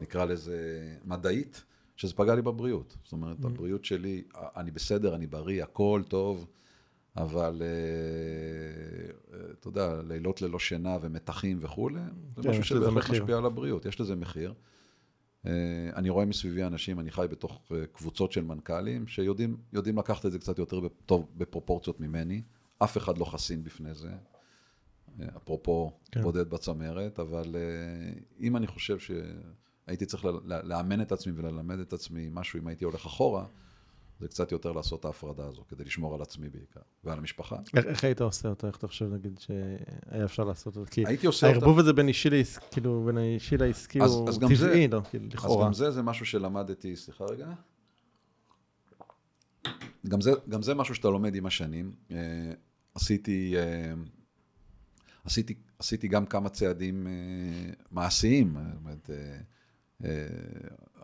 נקרא לזה, מדעית, שזה פגע לי בבריאות. זאת אומרת, mm-hmm. הבריאות שלי, אני בסדר, אני בריא, הכל טוב, אבל אה, אה, אתה יודע, לילות ללא שינה ומתחים וכולי, זה כן, משהו שבהחלט משפיע על הבריאות, יש לזה מחיר. אני רואה מסביבי אנשים, אני חי בתוך קבוצות של מנכ"לים, שיודעים לקחת את זה קצת יותר טוב בפרופורציות ממני. אף אחד לא חסין בפני זה. אפרופו כן. בודד בצמרת, אבל אה, אם אני חושב שהייתי צריך לאמן את עצמי וללמד את עצמי משהו, אם הייתי הולך אחורה, זה קצת יותר לעשות את ההפרדה הזו, כדי לשמור על עצמי בעיקר, ועל המשפחה. איך, איך היית עושה אותו? איך אתה חושב, נגיד, שהיה אפשר לעשות אותו? כי הייתי עושה אותו... הערבוב הזה בין אישי לעסקי, כאילו, בין האישי לעסקי הוא טבעי, לא, כאילו, לכאורה. אז גם זה, זה משהו שלמדתי, סליחה רגע. גם זה, גם זה משהו שאתה לומד עם השנים. אה, עשיתי אה, עשיתי, עשיתי גם כמה צעדים אה, מעשיים. זאת אומרת,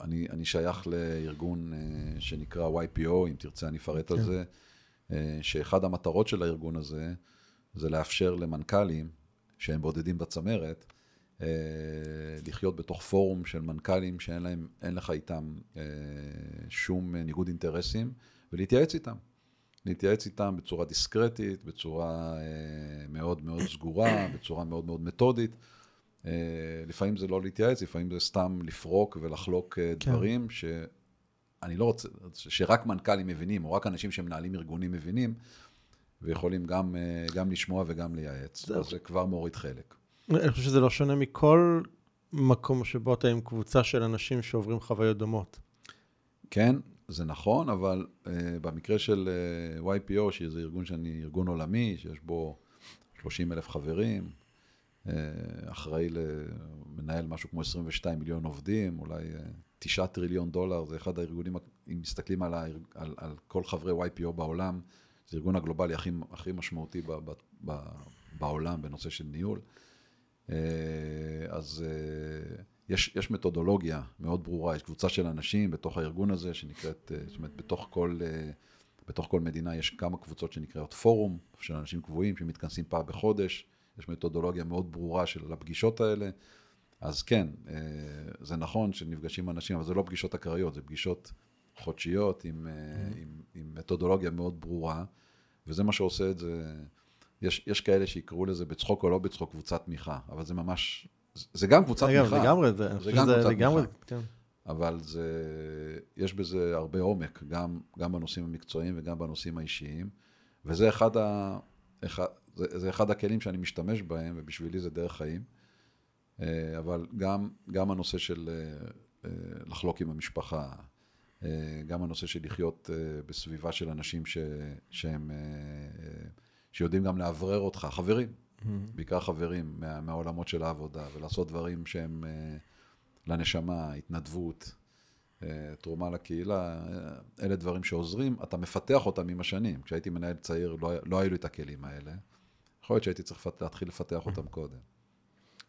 אני, אני שייך לארגון אה, שנקרא YPO, אם תרצה אני אפרט כן. על זה, אה, שאחד המטרות של הארגון הזה זה לאפשר למנכ"לים שהם בודדים בצמרת, אה, לחיות בתוך פורום של מנכ"לים שאין להם, לך איתם אה, שום ניגוד אינטרסים, ולהתייעץ איתם. להתייעץ איתם בצורה דיסקרטית, בצורה אה, מאוד מאוד סגורה, בצורה מאוד מאוד מתודית. אה, לפעמים זה לא להתייעץ, לפעמים זה סתם לפרוק ולחלוק אה, כן. דברים שאני לא רוצה, שרק מנכ"לים מבינים, או רק אנשים שמנהלים ארגונים מבינים, ויכולים גם, גם לשמוע וגם לייעץ. זה... זה כבר מוריד חלק. אני חושב שזה לא שונה מכל מקום שבו אתה עם קבוצה של אנשים שעוברים חוויות דומות. כן, זה נכון, אבל uh, במקרה של uh, YPO, שזה ארגון שאני, ארגון עולמי, שיש בו 30 אלף חברים, אחראי למנהל משהו כמו 22 מיליון עובדים, אולי uh, 9 טריליון דולר, זה אחד הארגונים, אם מסתכלים על, הארג, על, על כל חברי YPO בעולם, זה הארגון הגלובלי הכי, הכי משמעותי ב, ב, ב, בעולם בנושא של ניהול. Uh, אז... יש, יש מתודולוגיה מאוד ברורה, יש קבוצה של אנשים בתוך הארגון הזה שנקראת, אה, זאת אומרת, בתוך כל, אה, בתוך כל מדינה יש כמה קבוצות שנקראות פורום של אנשים קבועים שמתכנסים פעם בחודש, יש מתודולוגיה מאוד ברורה של הפגישות האלה. אז כן, אה, זה נכון שנפגשים אנשים, אבל זה לא פגישות אקראיות, זה פגישות חודשיות עם, mm-hmm. עם, עם מתודולוגיה מאוד ברורה, וזה מה שעושה את זה. יש, יש כאלה שיקראו לזה בצחוק או לא בצחוק קבוצת תמיכה, אבל זה ממש זה גם קבוצת תמיכה. לגמרי, זה, זה גם קבוצת תמיכה. כן. אבל זה, יש בזה הרבה עומק, גם, גם בנושאים המקצועיים וגם בנושאים האישיים, וזה אחד, ה, אחד, זה, זה אחד הכלים שאני משתמש בהם, ובשבילי זה דרך חיים. אה, אבל גם, גם הנושא של אה, אה, לחלוק עם המשפחה, גם הנושא של לחיות בסביבה של אנשים ש, שהם, שיודעים גם לאוורר אותך, חברים, mm-hmm. בעיקר חברים מה, מהעולמות של העבודה, ולעשות דברים שהם לנשמה, התנדבות, תרומה לקהילה, אלה דברים שעוזרים, אתה מפתח אותם עם השנים. כשהייתי מנהל צעיר לא, לא היו לי את הכלים האלה. יכול להיות שהייתי צריך להתחיל לפתח אותם. קודם.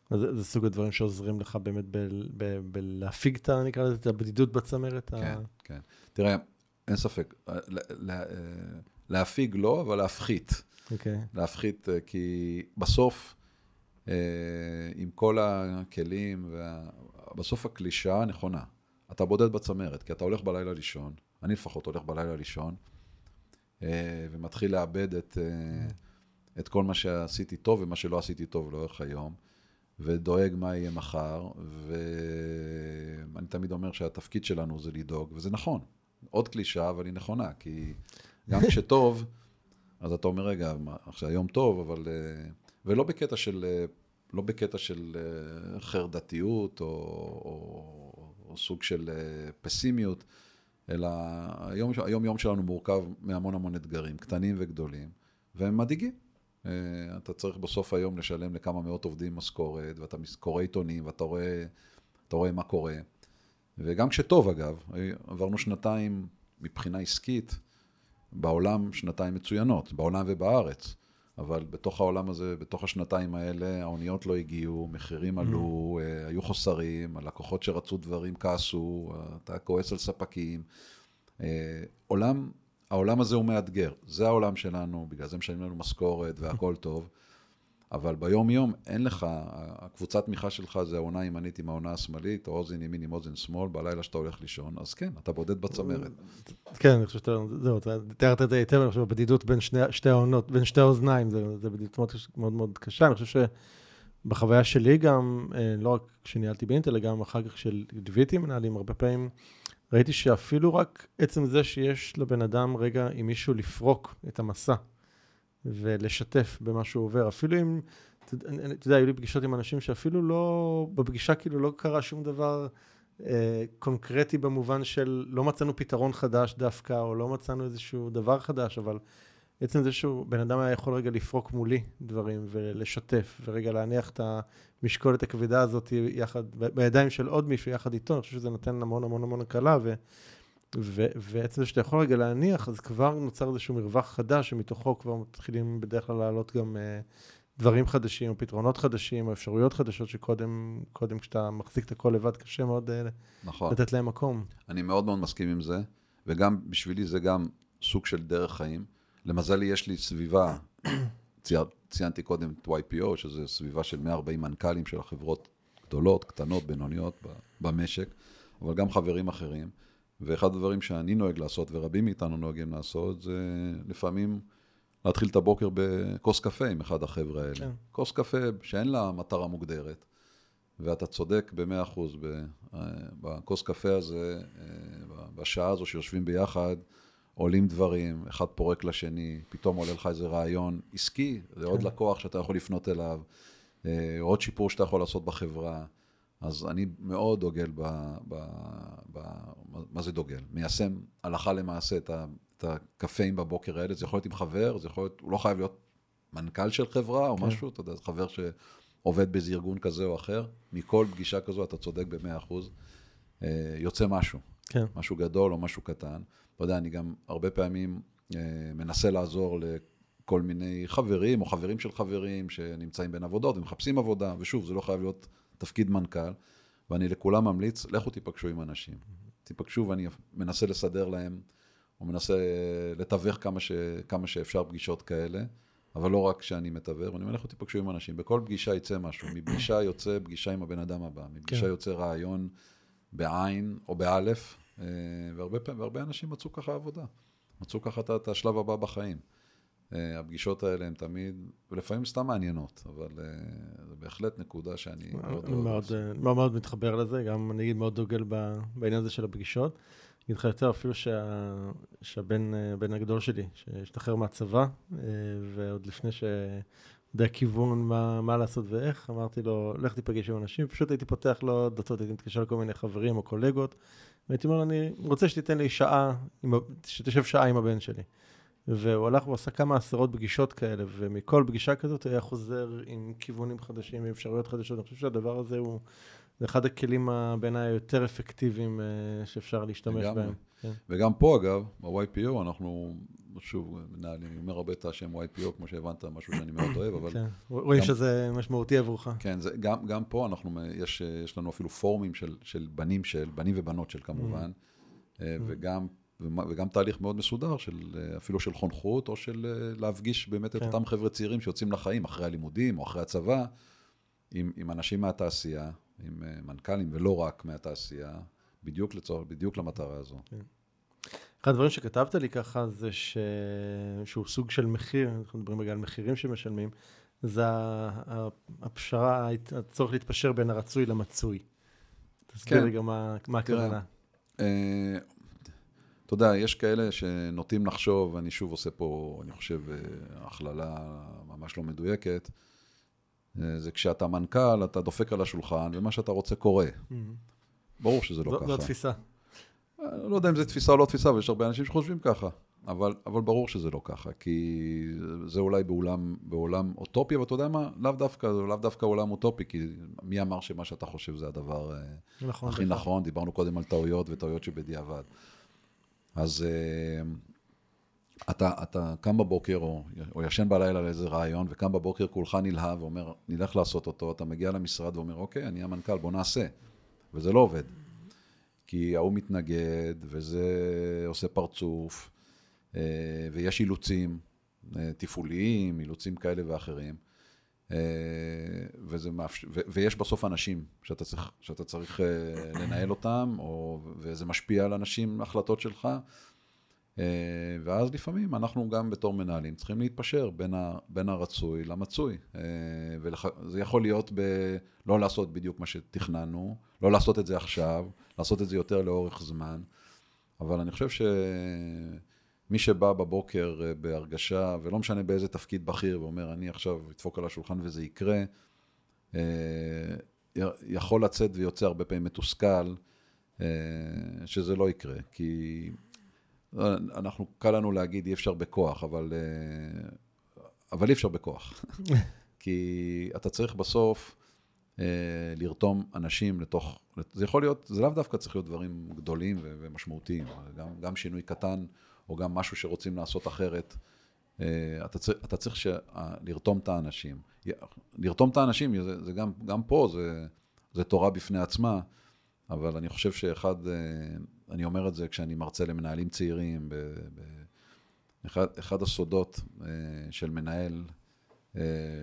אז זה, סוג הדברים שעוזרים לך באמת בלהפיג את, נקרא לזה, את הבדידות בצמרת? כן. כן. תראה, אין ספק, להפיג לא, אבל להפחית. אוקיי. להפחית, אה, כי בסוף, אה, עם כל הכלים. בסוף הקלישאה נכונה. אתה בודד בצמרת, כי אתה הולך בלילה לישון, אני לפחות הולך בלילה לישון, אה, ומתחיל לאבד את, את כל מה שעשיתי טוב ומה שלא עשיתי טוב לאורך היום, ודואג מה יהיה מחר, ואני תמיד אומר שהתפקיד שלנו זה לדאוג, וזה נכון. עוד קלישה, אבל היא נכונה, כי גם כשטוב, אז אתה אומר, רגע, עכשיו היום טוב, אבל... אה, ולא בקטע של, אה, לא בקטע של אה, חרדתיות או, או, או סוג של פסימיות, אלא היום, היום יום שלנו מורכב מהמון המון אתגרים, קטנים וגדולים, והם מדאיגים. אתה צריך בסוף היום לשלם לכמה מאות עובדים משכורת, ואתה קורא עיתונים, ואתה רואה, רואה מה קורה. וגם כשטוב, אגב, עברנו שנתיים מבחינה עסקית, בעולם שנתיים מצוינות, בעולם ובארץ. אבל בתוך העולם הזה, בתוך השנתיים האלה, האוניות לא הגיעו, מחירים mm. עלו, mm. היו חוסרים, הלקוחות שרצו דברים כעסו, אתה כועס על ספקים. אה, עולם, העולם הזה הוא מאתגר, זה העולם שלנו, בגלל זה משלמים לנו משכורת והכל טוב. אבל ביום-יום אין לך, הקבוצת תמיכה שלך זה העונה הימנית עם העונה השמאלית, או אוזן ימין עם אוזן שמאל, בלילה שאתה הולך לישון, אז כן, אתה בודד בצמרת. כן, אני חושב שאתה, זהו, אתה תיארת את זה היטב, אני חושב, בדידות בין שני, שתי העונות, בין שתי האוזניים, זה, בדידות מאוד, מאוד מאוד קשה. אני חושב שבחוויה שלי גם, אה, לא רק כשניהלתי באינטל, אלא גם אחר כך של ליוויתי מנהלים, הרבה פעמים ראיתי שאפילו רק עצם זה שיש לבן אדם רגע עם מישהו לפרוק את המסע. ולשתף במה שהוא עובר. אפילו אם, אתה יודע, היו לי פגישות עם אנשים שאפילו לא, בפגישה כאילו לא קרה שום דבר אה, קונקרטי במובן של לא מצאנו פתרון חדש דווקא, או לא מצאנו איזשהו דבר חדש, אבל עצם זה שהוא, בן אדם היה יכול רגע לפרוק מולי דברים ולשתף, ורגע להניח את המשקולת הכבדה הזאת יחד, בידיים של עוד מישהו יחד איתו, אני חושב שזה נותן המון המון המון הקלה, ו... ועצם זה שאתה יכול רגע להניח, אז כבר נוצר איזשהו מרווח חדש, שמתוכו כבר מתחילים בדרך כלל לעלות גם uh, דברים חדשים, או פתרונות חדשים, או אפשרויות חדשות, שקודם, קודם כשאתה מחזיק את הכל לבד, קשה מאוד uh, נכון. לתת להם מקום. אני מאוד מאוד מסכים עם זה, וגם בשבילי זה גם סוג של דרך חיים. למזלי, יש לי סביבה, צייר, ציינתי קודם את YPO, שזו סביבה של 140 מנכ"לים של החברות גדולות, קטנות, בינוניות במשק, אבל גם חברים אחרים. ואחד הדברים שאני נוהג לעשות, ורבים מאיתנו נוהגים לעשות, זה לפעמים להתחיל את הבוקר בכוס קפה עם אחד החבר'ה האלה. כן. כוס קפה שאין לה מטרה מוגדרת, ואתה צודק במאה אחוז, בכוס קפה הזה, בשעה הזו שיושבים ביחד, עולים דברים, אחד פורק לשני, פתאום עולה לך איזה רעיון עסקי, זה כן. עוד לקוח שאתה יכול לפנות אליו, אה, עוד שיפור שאתה יכול לעשות בחברה. אז אני מאוד דוגל ב... ב, ב מה זה דוגל? מיישם הלכה למעשה את, ה, את הקפאים בבוקר האלה, זה יכול להיות עם חבר, זה יכול להיות, הוא לא חייב להיות מנכ"ל של חברה או כן. משהו, אתה יודע, זה חבר שעובד באיזה ארגון כזה או אחר, מכל פגישה כזו אתה צודק במאה אחוז, אה, יוצא משהו, כן. משהו גדול או משהו קטן. אתה יודע, אני גם הרבה פעמים אה, מנסה לעזור לכל מיני חברים או חברים של חברים שנמצאים בין עבודות ומחפשים עבודה, ושוב, זה לא חייב להיות תפקיד מנכ"ל, ואני לכולם ממליץ, לכו תיפגשו עם אנשים. תיפגשו ואני מנסה לסדר להם, או מנסה לתווך כמה, ש, כמה שאפשר פגישות כאלה, אבל לא רק שאני מתווך, ואני אומר, לכו תיפגשו עם אנשים. בכל פגישה יצא משהו, מפגישה יוצא פגישה עם הבן אדם הבא, מפגישה כן. יוצא רעיון בעין או באלף, והרבה, והרבה אנשים מצאו ככה עבודה, מצאו ככה את השלב הבא בחיים. אה, הפגישות האלה הן תמיד, ולפעמים סתם מעניינות, אבל אה, זו בהחלט נקודה שאני מאוד. מאוד, מאוד, מאוד מתחבר לזה, גם אני אגיד מאוד דוגל בעניין הזה של הפגישות. אני אגיד לך יותר, אפילו שה, שהבן הגדול שלי, שהשתחרר מהצבא, ועוד לפני ש... יודע כיוון מה, מה לעשות ואיך, אמרתי לו, לך תיפגש עם אנשים, פשוט הייתי פותח לו דלתות, הייתי מתקשר לכל מיני חברים או קולגות, והייתי אומר לו, אני רוצה שתיתן לי שעה, שתשב שעה עם הבן שלי. והוא הלך ועשה כמה עשרות פגישות כאלה, ומכל פגישה כזאת היה חוזר עם כיוונים חדשים, עם אפשרויות חדשות. אני חושב שהדבר הזה הוא, אחד הכלים בעיניי היותר אפקטיביים אה, שאפשר להשתמש בהם. כן. וגם פה אגב, ב-YPO אנחנו, שוב, אני אומר הרבה את השם YPO, כמו שהבנת, משהו שאני מאוד אוהב, אבל... כן, רואים שזה משמעותי עבורך. כן, זה, גם, גם פה אנחנו, יש, יש לנו אפילו פורומים של, של בנים של, בנים ובנות של כמובן, mm. אה, וגם וגם תהליך מאוד מסודר, של, אה, אפילו של חונכות, או של אה, להפגיש באמת כן. את אותם חבר'ה צעירים שיוצאים לחיים אחרי הלימודים או אחרי הצבא, עם, עם אנשים מהתעשייה, עם מנכ"לים, ולא רק מהתעשייה, בדיוק לצורך, בדיוק למטרה הזו. כן. אחד הדברים שכתבת לי ככה, זה ש... שהוא סוג של מחיר, אנחנו מדברים רגע על מחירים שמשלמים, זה הפשרה, הצורך להתפשר בין הרצוי למצוי. תסביר כן. רגע מה, מה הכוונה. אתה יודע, יש כאלה שנוטים לחשוב, אני שוב עושה פה, אני חושב, אה, הכללה ממש לא מדויקת, אה, זה כשאתה מנכ"ל, אתה דופק על השולחן, ומה שאתה רוצה קורה. Mm-hmm. ברור שזה לא זו, ככה. זו התפיסה. לא יודע אם זו תפיסה או לא תפיסה, ויש הרבה אנשים שחושבים ככה. אבל, אבל ברור שזה לא ככה, כי זה אולי בעולם, בעולם אוטופי, אבל אתה יודע מה? לאו דווקא, לאו דווקא עולם אוטופי, כי מי אמר שמה שאתה חושב זה הדבר אה, נכון, הכי בהחלט. נכון? דיברנו קודם על טעויות וטעויות שבדיעבד. אז אה, אתה, אתה קם בבוקר, או, או ישן בלילה לאיזה רעיון, וקם בבוקר כולך נלהב ואומר, נלך לעשות אותו, אתה מגיע למשרד ואומר, אוקיי, אני המנכ"ל, בוא נעשה. וזה לא עובד. כי ההוא מתנגד, וזה עושה פרצוף, אה, ויש אילוצים אה, תפעוליים, אילוצים כאלה ואחרים. אה, וזה מאפשר, ו, ויש בסוף אנשים שאתה צריך, שאתה צריך לנהל אותם, או, וזה משפיע על אנשים, החלטות שלך. אה, ואז לפעמים אנחנו גם בתור מנהלים צריכים להתפשר בין, ה, בין הרצוי למצוי. אה, וזה יכול להיות ב... לא לעשות בדיוק מה שתכננו, לא לעשות את זה עכשיו, לעשות את זה יותר לאורך זמן. אבל אני חושב שמי שבא בבוקר אה, בהרגשה, ולא משנה באיזה תפקיד בכיר, ואומר, אני עכשיו אדפוק על השולחן וזה יקרה, יכול לצאת ויוצא הרבה פעמים מתוסכל, שזה לא יקרה. כי אנחנו, קל לנו להגיד אי אפשר בכוח, אבל, אה, אבל אי אפשר בכוח. כי אתה צריך בסוף אה, לרתום אנשים לתוך, זה יכול להיות, זה לאו דווקא צריך להיות דברים גדולים ומשמעותיים, גם, גם שינוי קטן, או גם משהו שרוצים לעשות אחרת. אה, אתה צריך, אתה צריך לרתום את האנשים. לרתום את האנשים, זה, זה גם, גם פה, זה, זה תורה בפני עצמה. אבל אני חושב שאחד, אני אומר את זה כשאני מרצה למנהלים צעירים, ב, ב, אחד, אחד הסודות של מנהל,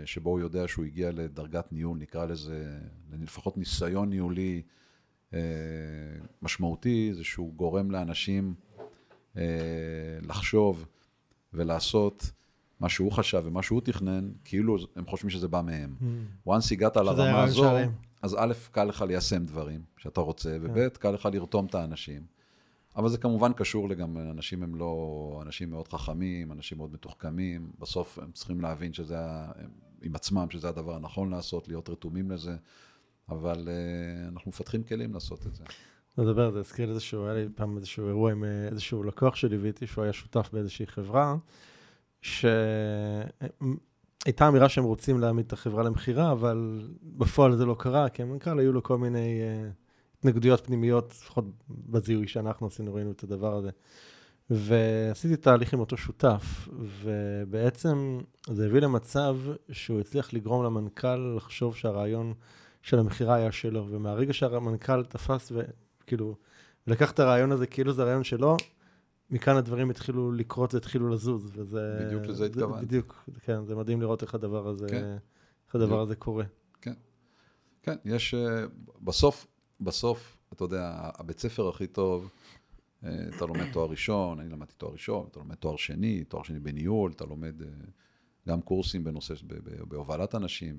שבו הוא יודע שהוא הגיע לדרגת ניהול, נקרא לזה, לפחות ניסיון ניהולי משמעותי, זה שהוא גורם לאנשים לחשוב ולעשות מה שהוא חשב ומה שהוא תכנן, כאילו הם חושבים שזה בא מהם. Mm. once הגעת לרמה הזו. אז א', קל לך ליישם דברים שאתה רוצה, וב', כן. קל לך לרתום את האנשים. אבל זה כמובן קשור לגם, אנשים הם לא, אנשים מאוד חכמים, אנשים מאוד מתוחכמים, בסוף הם צריכים להבין שזה, עם עצמם, שזה הדבר הנכון לעשות, להיות רתומים לזה, אבל uh, אנחנו מפתחים כלים לעשות את זה. נדבר על זה, הזכיר איזשהו, היה לי פעם איזשהו אירוע עם איזשהו לקוח שליוויתי, שהוא היה שותף באיזושהי חברה, שהייתה אמירה שהם רוצים להעמיד את החברה למכירה, אבל בפועל זה לא קרה, כי המנכ"ל היו לו כל מיני uh, התנגדויות פנימיות, לפחות בזיהוי שאנחנו עשינו, ראינו את הדבר הזה. ועשיתי תהליך עם אותו שותף, ובעצם זה הביא למצב שהוא הצליח לגרום למנכ"ל לחשוב שהרעיון של המכירה היה שלו, ומהרגע שהמנכ"ל תפס וכאילו, לקח את הרעיון הזה כאילו זה הרעיון שלו, מכאן הדברים התחילו לקרות והתחילו לזוז, וזה... בדיוק לזה התכוונתי. בדיוק, כן, זה מדהים לראות איך הדבר הזה, כן. איך הדבר הזה קורה. כן, כן, יש, בסוף, בסוף, אתה יודע, הבית ספר הכי טוב, אתה לומד תואר ראשון, אני למדתי תואר ראשון, אתה לומד תואר שני, תואר שני בניהול, אתה לומד גם קורסים בנושא, בהובלת אנשים,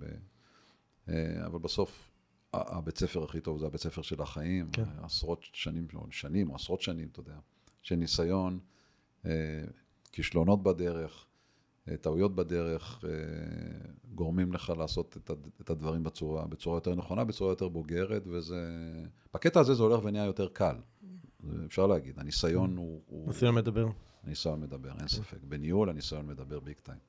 אבל בסוף, הבית ספר הכי טוב זה הבית ספר של החיים, כן. עשרות שנים, שנים או עשרות שנים, אתה יודע. של ניסיון, כישלונות בדרך, טעויות בדרך, גורמים לך לעשות את הדברים בצורה, בצורה יותר נכונה, בצורה יותר בוגרת, וזה... בקטע הזה זה הולך ונהיה יותר קל, אפשר להגיד. הניסיון הוא... הניסיון מדבר. הניסיון מדבר, אין ספק. בניהול הניסיון מדבר ביג טיים.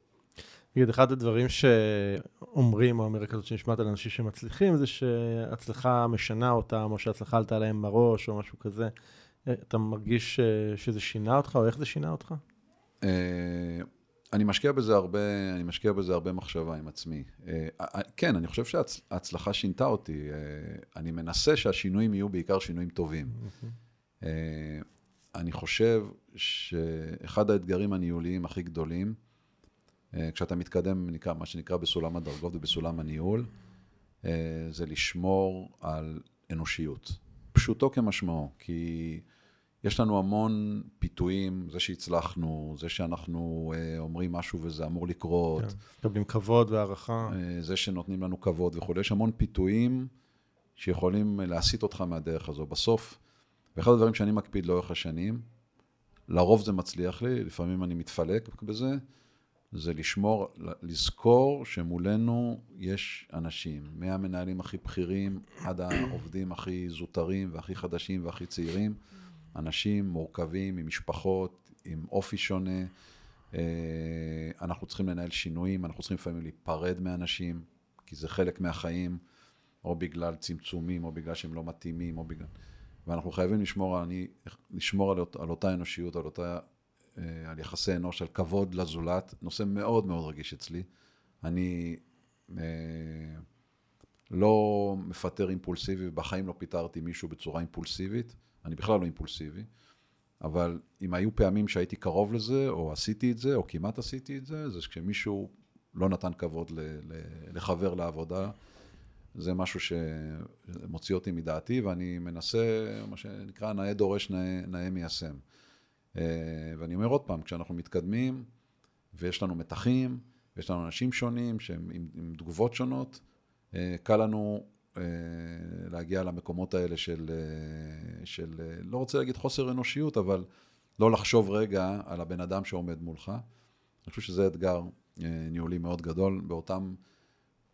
תגיד, אחד הדברים שאומרים, או האמירה כזאת שנשמעת על אנשים שמצליחים, זה שהצלחה משנה אותם, או שהצלחה עלתה להם בראש, או משהו כזה. אתה מרגיש שזה שינה אותך, או איך זה שינה אותך? אני משקיע בזה הרבה, אני משקיע בזה הרבה מחשבה עם עצמי. כן, אני חושב שההצלחה שינתה אותי. אני מנסה שהשינויים יהיו בעיקר שינויים טובים. אני חושב שאחד האתגרים הניהוליים הכי גדולים, כשאתה מתקדם, נקרא, מה שנקרא בסולם הדרגות ובסולם הניהול, זה לשמור על אנושיות. פשוטו כמשמעו, כי יש לנו המון פיתויים, זה שהצלחנו, זה שאנחנו אה, אומרים משהו וזה אמור לקרות. כן, מקבלים כבוד והערכה. אה, זה שנותנים לנו כבוד וכו', יש המון פיתויים שיכולים להסיט אותך מהדרך הזו. בסוף, ואחד הדברים שאני מקפיד לאורך השנים, לרוב זה מצליח לי, לפעמים אני מתפלק בזה, זה לשמור, לזכור שמולנו יש אנשים, מהמנהלים הכי בכירים עד העובדים הכי זוטרים והכי חדשים והכי צעירים, אנשים מורכבים עם משפחות, עם אופי שונה. אה, אנחנו צריכים לנהל שינויים, אנחנו צריכים לפעמים להיפרד מאנשים, כי זה חלק מהחיים, או בגלל צמצומים, או בגלל שהם לא מתאימים, או בגלל... ואנחנו חייבים לשמור, אני, לשמור על, על אותה אנושיות, על אותה אה, על יחסי אנוש, על כבוד לזולת, נושא מאוד מאוד רגיש אצלי. אני אה, לא מפטר אימפולסיבי, ובחיים לא פיטרתי מישהו בצורה אימפולסיבית, אני בכלל לא אימפולסיבי, אבל אם היו פעמים שהייתי קרוב לזה, או עשיתי את זה, או כמעט עשיתי את זה, זה כשמישהו לא נתן כבוד לחבר לעבודה. זה משהו שמוציא אותי מדעתי, ואני מנסה, מה שנקרא, נאה דורש, נאה, נאה מיישם. אה, ואני אומר עוד פעם, כשאנחנו מתקדמים, ויש לנו מתחים, ויש לנו אנשים שונים שהם עם, עם תגובות שונות, קל לנו אה, להגיע למקומות האלה של, של, לא רוצה להגיד חוסר אנושיות, אבל לא לחשוב רגע על הבן אדם שעומד מולך. אני חושב שזה אתגר ניהולי מאוד גדול. באותם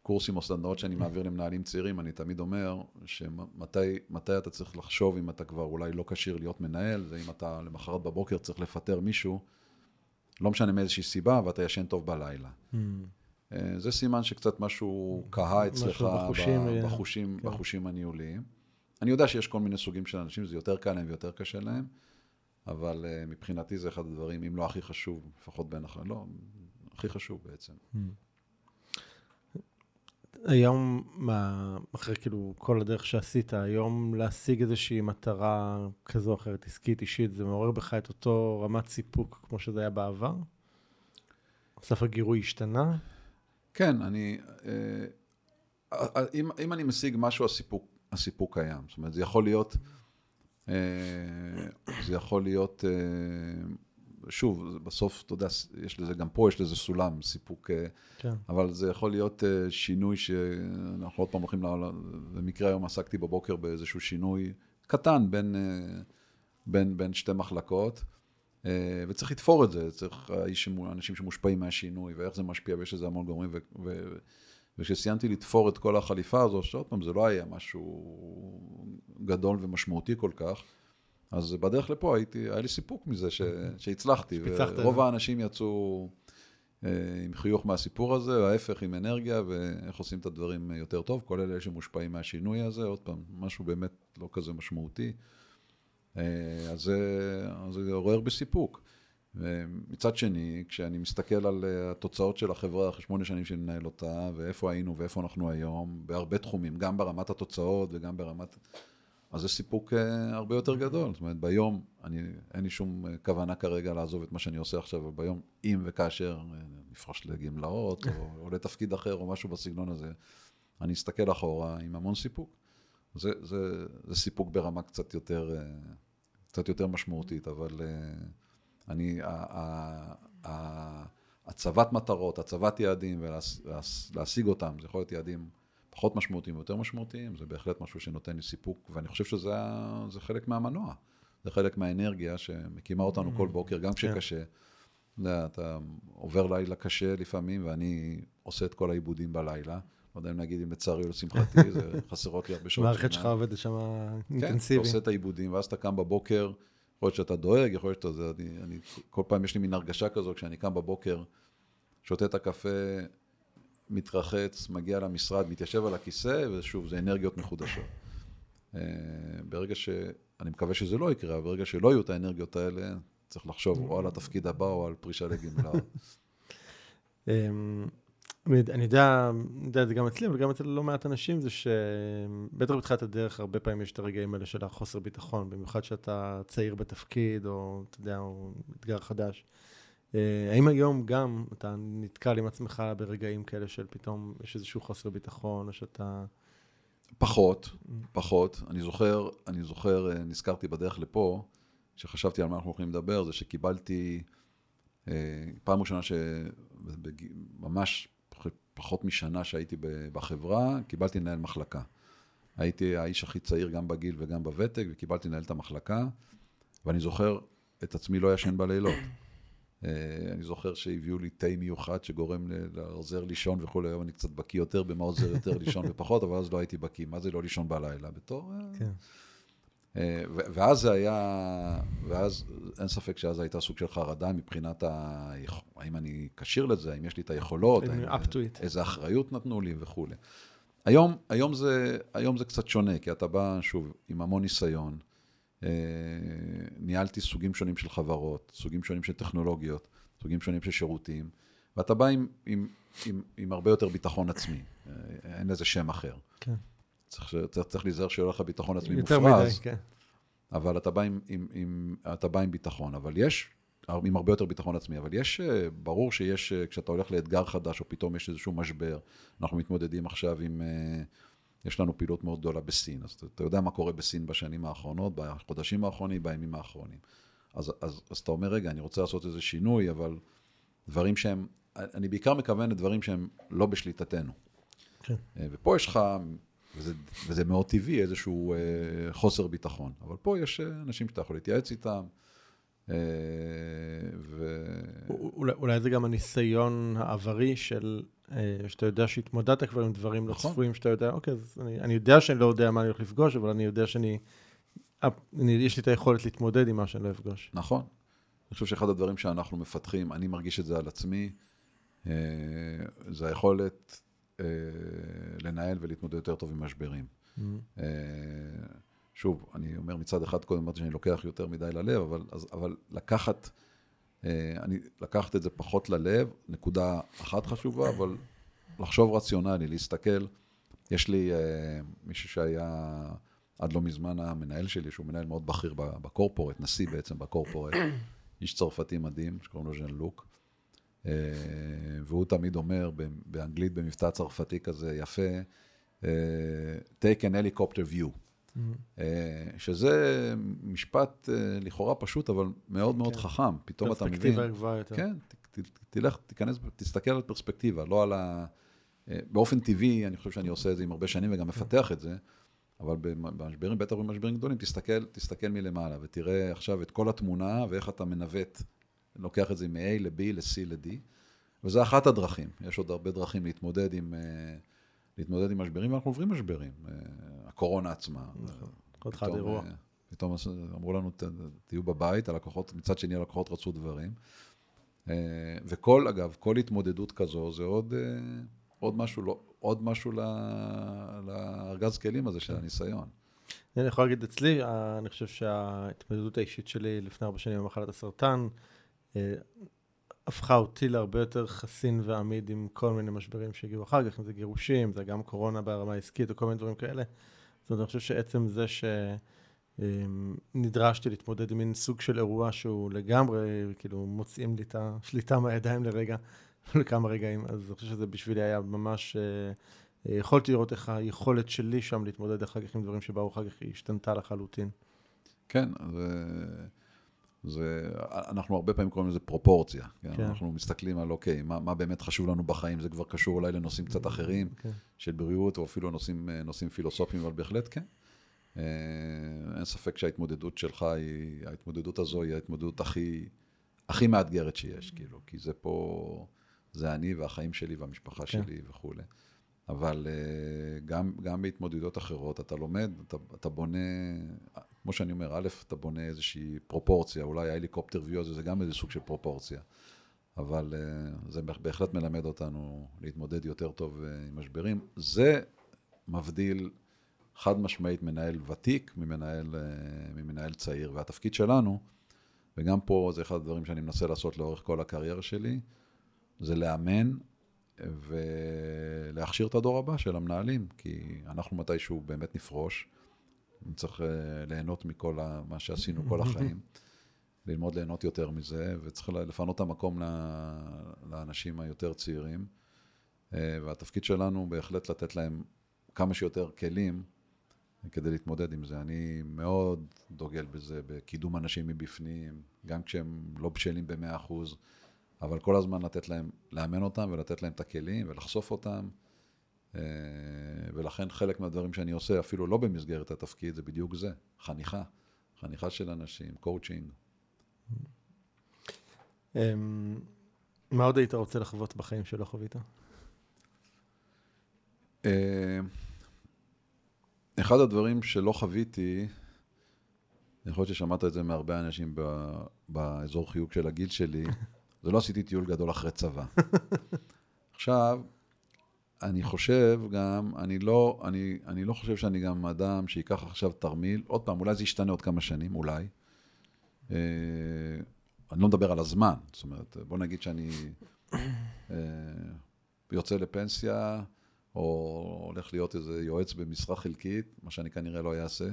קורסים או סדנאות שאני מעביר למנהלים צעירים, אני תמיד אומר שמתי אתה צריך לחשוב אם אתה כבר אולי לא כשיר להיות מנהל, זה אם אתה למחרת בבוקר צריך לפטר מישהו, לא משנה מאיזושהי סיבה, ואתה ישן טוב בלילה. Mm. זה סימן שקצת משהו קהה אצלך בחושים, בחושים, כן. בחושים הניהוליים. אני יודע שיש כל מיני סוגים של אנשים, זה יותר קל להם ויותר קשה להם, אבל uh, מבחינתי זה אחד הדברים, אם לא הכי חשוב, לפחות בין אחרים, לא, הכי חשוב בעצם. Mm. היום, מה, אחרי כאילו כל הדרך שעשית, היום להשיג איזושהי מטרה כזו או אחרת, עסקית, אישית, זה מעורר בך את אותו רמת סיפוק כמו שזה היה בעבר? סף הגירוי השתנה? כן, אני... אה, אה, אם, אם אני משיג משהו, הסיפוק, הסיפוק קיים. זאת אומרת, זה יכול להיות... אה, זה יכול להיות שוב, בסוף, אתה יודע, יש לזה, גם פה יש לזה סולם, סיפוק, כן. אבל זה יכול להיות שינוי שאנחנו עוד פעם הולכים, במקרה היום עסקתי בבוקר באיזשהו שינוי קטן בין, בין, בין שתי מחלקות, וצריך לתפור את זה, צריך אנשים שמושפעים מהשינוי, ואיך זה משפיע, ויש לזה המון גורמים, וכשסיימתי לתפור את כל החליפה הזו, שעוד פעם, זה לא היה משהו גדול ומשמעותי כל כך, אז בדרך לפה הייתי, היה לי סיפוק מזה ש, שהצלחתי. ורוב האנשים יצאו אה, עם חיוך מהסיפור הזה, ההפך עם אנרגיה, ואיך עושים את הדברים יותר טוב, כל אלה שמושפעים מהשינוי הזה, עוד פעם, משהו באמת לא כזה משמעותי. אה, אז זה עורר בסיפוק. ומצד שני, כשאני מסתכל על אה, התוצאות של החברה אחרי שמונה שנים שאני מנהל אותה, ואיפה היינו ואיפה אנחנו היום, בהרבה תחומים, גם ברמת התוצאות וגם ברמת אז זה סיפוק אה, הרבה יותר גדול. זאת אומרת, ביום, אני, אין לי שום כוונה כרגע לעזוב את מה שאני עושה עכשיו, אבל ביום, אם וכאשר נפרוש לגמלאות, או, או לתפקיד אחר, או משהו בסגנון הזה, אני אסתכל אחורה עם המון סיפוק. זה, זה, זה סיפוק ברמה קצת יותר, קצת יותר משמעותית, אבל אני, הצבת מטרות, הצבת יעדים ולהשיג אותם, זה יכול להיות יעדים פחות משמעותיים ויותר משמעותיים, זה בהחלט משהו שנותן לי סיפוק, ואני חושב שזה חלק מהמנוע, זה חלק מהאנרגיה שמקימה אותנו כל mm. בוקר, גם כן. כשקשה. אתה עובר לילה קשה לפעמים, ואני עושה את כל העיבודים בלילה. לא יודע אם להגיד אם לצערי או לשמחתי, זה חסרות לי הרבה שעות. המערכת שלך עובדת שם אינטנסיבי. כן, אתה עושה את העיבודים, ואז אתה קם בבוקר, יכול להיות שאתה דואג, יכול להיות שאתה... אני, אני, כל פעם יש לי מין הרגשה כזו, כשאני קם בבוקר, שותה את הקפה, מתרחץ, מגיע למשרד, מתיישב על הכיסא, ושוב, זה אנרגיות מחודשות. אה, ברגע ש... אני מקווה שזה לא יקרה, אבל ברגע שלא יהיו את האנרגיות האלה, צריך לחשוב או על התפקיד הבא או על פרישה לגמלה. אני יודע, אני יודע את זה גם אצלי, אבל גם אצל לא מעט אנשים, זה שבטח בתחילת הדרך, הרבה פעמים יש את הרגעים האלה של החוסר ביטחון, במיוחד שאתה צעיר בתפקיד, או אתה יודע, או אתגר חדש. אה, האם היום גם אתה נתקל עם עצמך ברגעים כאלה של פתאום יש איזשהו חוסר ביטחון, או שאתה... פחות, פחות. אני זוכר, אני זוכר, אה, נזכרתי בדרך לפה, כשחשבתי על מה אנחנו הולכים לדבר, זה שקיבלתי, אה, פעם ראשונה שממש פחות משנה שהייתי בחברה, קיבלתי לנהל מחלקה. הייתי האיש הכי צעיר גם בגיל וגם בוותק, וקיבלתי לנהל את המחלקה, ואני זוכר את עצמי לא ישן בלילות. אה, אני זוכר שהביאו לי תה מיוחד שגורם לעוזר לישון וכולי, היום אני קצת בקיא יותר במה עוזר יותר לישון ופחות, אבל אז לא הייתי בקיא. מה זה לא לישון בלילה? בתור... אה, כן. אה, ואז זה היה, ואז אין ספק שאז הייתה סוג של חרדה מבחינת ה... האם אני כשיר לזה, האם יש לי את היכולות, האם, איזה אחריות נתנו לי וכולי. היום, היום, זה, היום זה קצת שונה, כי אתה בא, שוב, עם המון ניסיון. אה, ניהלתי סוגים שונים של חברות, סוגים שונים של טכנולוגיות, סוגים שונים של שירותים, ואתה בא עם, עם, עם, עם הרבה יותר ביטחון עצמי, אה, אין לזה שם אחר. כן. צריך, צריך, צריך להיזהר שיהיה לך ביטחון עצמי מופרז. יותר מדי, כן. אבל אתה בא עם, עם, עם, אתה בא עם ביטחון. אבל יש, עם הרבה יותר ביטחון עצמי, אבל יש, אה, ברור שיש, אה, כשאתה הולך לאתגר חדש, או פתאום יש איזשהו משבר, אנחנו מתמודדים עכשיו עם, אה, יש לנו פעילות מאוד גדולה בסין, אז אתה, אתה יודע מה קורה בסין בשנים האחרונות, בחודשים האחרונים, בימים האחרונים. אז, אז, אז אתה אומר, רגע, אני רוצה לעשות איזה שינוי, אבל דברים שהם, אני בעיקר מכוון לדברים שהם לא בשליטתנו. כן. ופה יש לך וזה, וזה מאוד טבעי, איזשהו אה, חוסר ביטחון. אבל פה יש אה, אנשים שאתה יכול להתייעץ איתם. אה, ו... אולי, אולי זה גם הניסיון העברי של, אה, שאתה יודע שהתמודדת כבר עם דברים לא נכון. לא צפויים, שאתה יודע, אוקיי, אז אני, אני יודע שאני לא יודע מה אני הולך לפגוש, אבל אני יודע שאני, אני, יש לי את היכולת להתמודד עם מה שאני לא אפגוש. נכון. אני חושב שאחד הדברים שאנחנו מפתחים, אני מרגיש את זה על עצמי, אה, זה היכולת אה, לנהל ולהתמודד יותר טוב עם משברים. Mm-hmm. אה, שוב, אני אומר מצד אחד, קודם אמרתי שאני לוקח יותר מדי ללב, אבל, אז, אבל לקחת, אה, אני, לקחת את זה פחות ללב, נקודה אחת חשובה, אבל לחשוב רציונלי, להסתכל. יש לי מישהו שהיה עד לא מזמן המנהל שלי, שהוא מנהל מאוד בכיר בקורפורט, נשיא בעצם בקורפורט, איש צרפתי מדהים, שקוראים לו ז'אן לוק. אה, והוא תמיד אומר באנגלית, במבטא צרפתי כזה יפה, אה, take an helicopter view. Mm-hmm. אה, שזה משפט לכאורה פשוט, אבל מאוד מאוד כן. חכם. פתאום אתה מבין... פרספקטיבה גבוהה יותר. כן, תלך, תיכנס, תסתכל על פרספקטיבה, לא על ה... באופן טבעי, אני חושב שאני עושה את זה עם הרבה שנים וגם מפתח את זה, אבל במשברים, בטח במשברים גדולים, תסתכל, תסתכל מלמעלה ותראה עכשיו את כל התמונה ואיך אתה מנווט לוקח את זה מ-A ל-B ל-C ל-D, וזה אחת הדרכים. יש עוד הרבה דרכים להתמודד עם, אה, להתמודד עם משברים, ואנחנו עוברים משברים. אה, הקורונה עצמה. נכון, עוד אחד אירוע. אה, פתאום אמרו לנו, תהיו בבית, הלקוחות, מצד שני הלקוחות רצו דברים. וכל, אגב, כל התמודדות כזו זה עוד, עוד משהו, לא, עוד משהו לארגז כלים הזה של כן. הניסיון. אני יכול להגיד אצלי, אני חושב שההתמודדות האישית שלי לפני ארבע שנים במחלת הסרטן, הפכה אותי להרבה יותר חסין ועמיד עם כל מיני משברים שהגיעו אחר כך, אם זה גירושים, זה גם קורונה ברמה העסקית או כל מיני דברים כאלה. זאת אומרת, אני חושב שעצם זה שנדרשתי להתמודד עם מין סוג של אירוע שהוא לגמרי, כאילו, מוצאים לי את השליטה מהידיים לרגע, לכמה רגעים, אז אני חושב שזה בשבילי היה ממש... אה, יכולתי לראות איך היכולת שלי שם להתמודד אחר כך עם דברים שבאו אחר כך, היא השתנתה לחלוטין. כן, זה... זה, אנחנו הרבה פעמים קוראים לזה פרופורציה. כן? כן. אנחנו מסתכלים על, אוקיי, מה, מה באמת חשוב לנו בחיים, זה כבר קשור אולי לנושאים קצת אחרים, כן. של בריאות, או אפילו נושאים, נושאים פילוסופיים, אבל בהחלט כן. אה, אין ספק שההתמודדות שלך היא, ההתמודדות הזו היא ההתמודדות הכי, הכי מאתגרת שיש, כאילו, כי זה פה, זה אני והחיים שלי והמשפחה כן. שלי וכולי. אבל אה, גם, גם בהתמודדויות אחרות, אתה לומד, אתה, אתה בונה, כמו שאני אומר, א', אתה בונה איזושהי פרופורציה, אולי ההליקופטר ויו הזה זה גם איזה סוג של פרופורציה, אבל uh, זה בהחלט מלמד אותנו להתמודד יותר טוב uh, עם משברים. זה מבדיל חד משמעית מנהל ותיק ממנהל, uh, ממנהל צעיר, והתפקיד שלנו, וגם פה זה אחד הדברים שאני מנסה לעשות לאורך כל הקריירה שלי, זה לאמן ולהכשיר את הדור הבא של המנהלים, כי אנחנו מתישהו באמת נפרוש. צריך אה, ליהנות מכל מה שעשינו כל החיים, ללמוד ליהנות יותר מזה, וצריך לפנות את המקום לאנשים היותר צעירים. אה, והתפקיד שלנו בהחלט לתת להם כמה שיותר כלים כדי להתמודד עם זה. אני מאוד דוגל בזה, בקידום אנשים מבפנים, גם כשהם לא בשלים במאה אחוז, אבל כל הזמן לתת להם, לאמן אותם ולתת להם את הכלים ולחשוף אותם. אה, ולכן חלק מהדברים שאני עושה, אפילו לא במסגרת התפקיד, זה בדיוק זה, חניכה. חניכה של אנשים, קואוצ'ינג. אמ, מה עוד היית רוצה לחוות בחיים שלא חווית? אה, אחד הדברים שלא חוויתי, יכול להיות ששמעת את זה מהרבה אנשים באזור חיוג של הגיל שלי, זה לא עשיתי טיול גדול אחרי צבא. עכשיו, אני חושב גם, אני לא, אני, אני לא חושב שאני גם אדם שייקח עכשיו תרמיל, עוד פעם, אולי זה ישתנה עוד כמה שנים, אולי. אה, אני לא מדבר על הזמן, זאת אומרת, בוא נגיד שאני אה, יוצא לפנסיה, או הולך להיות איזה יועץ במשרה חלקית, מה שאני כנראה לא אעשה,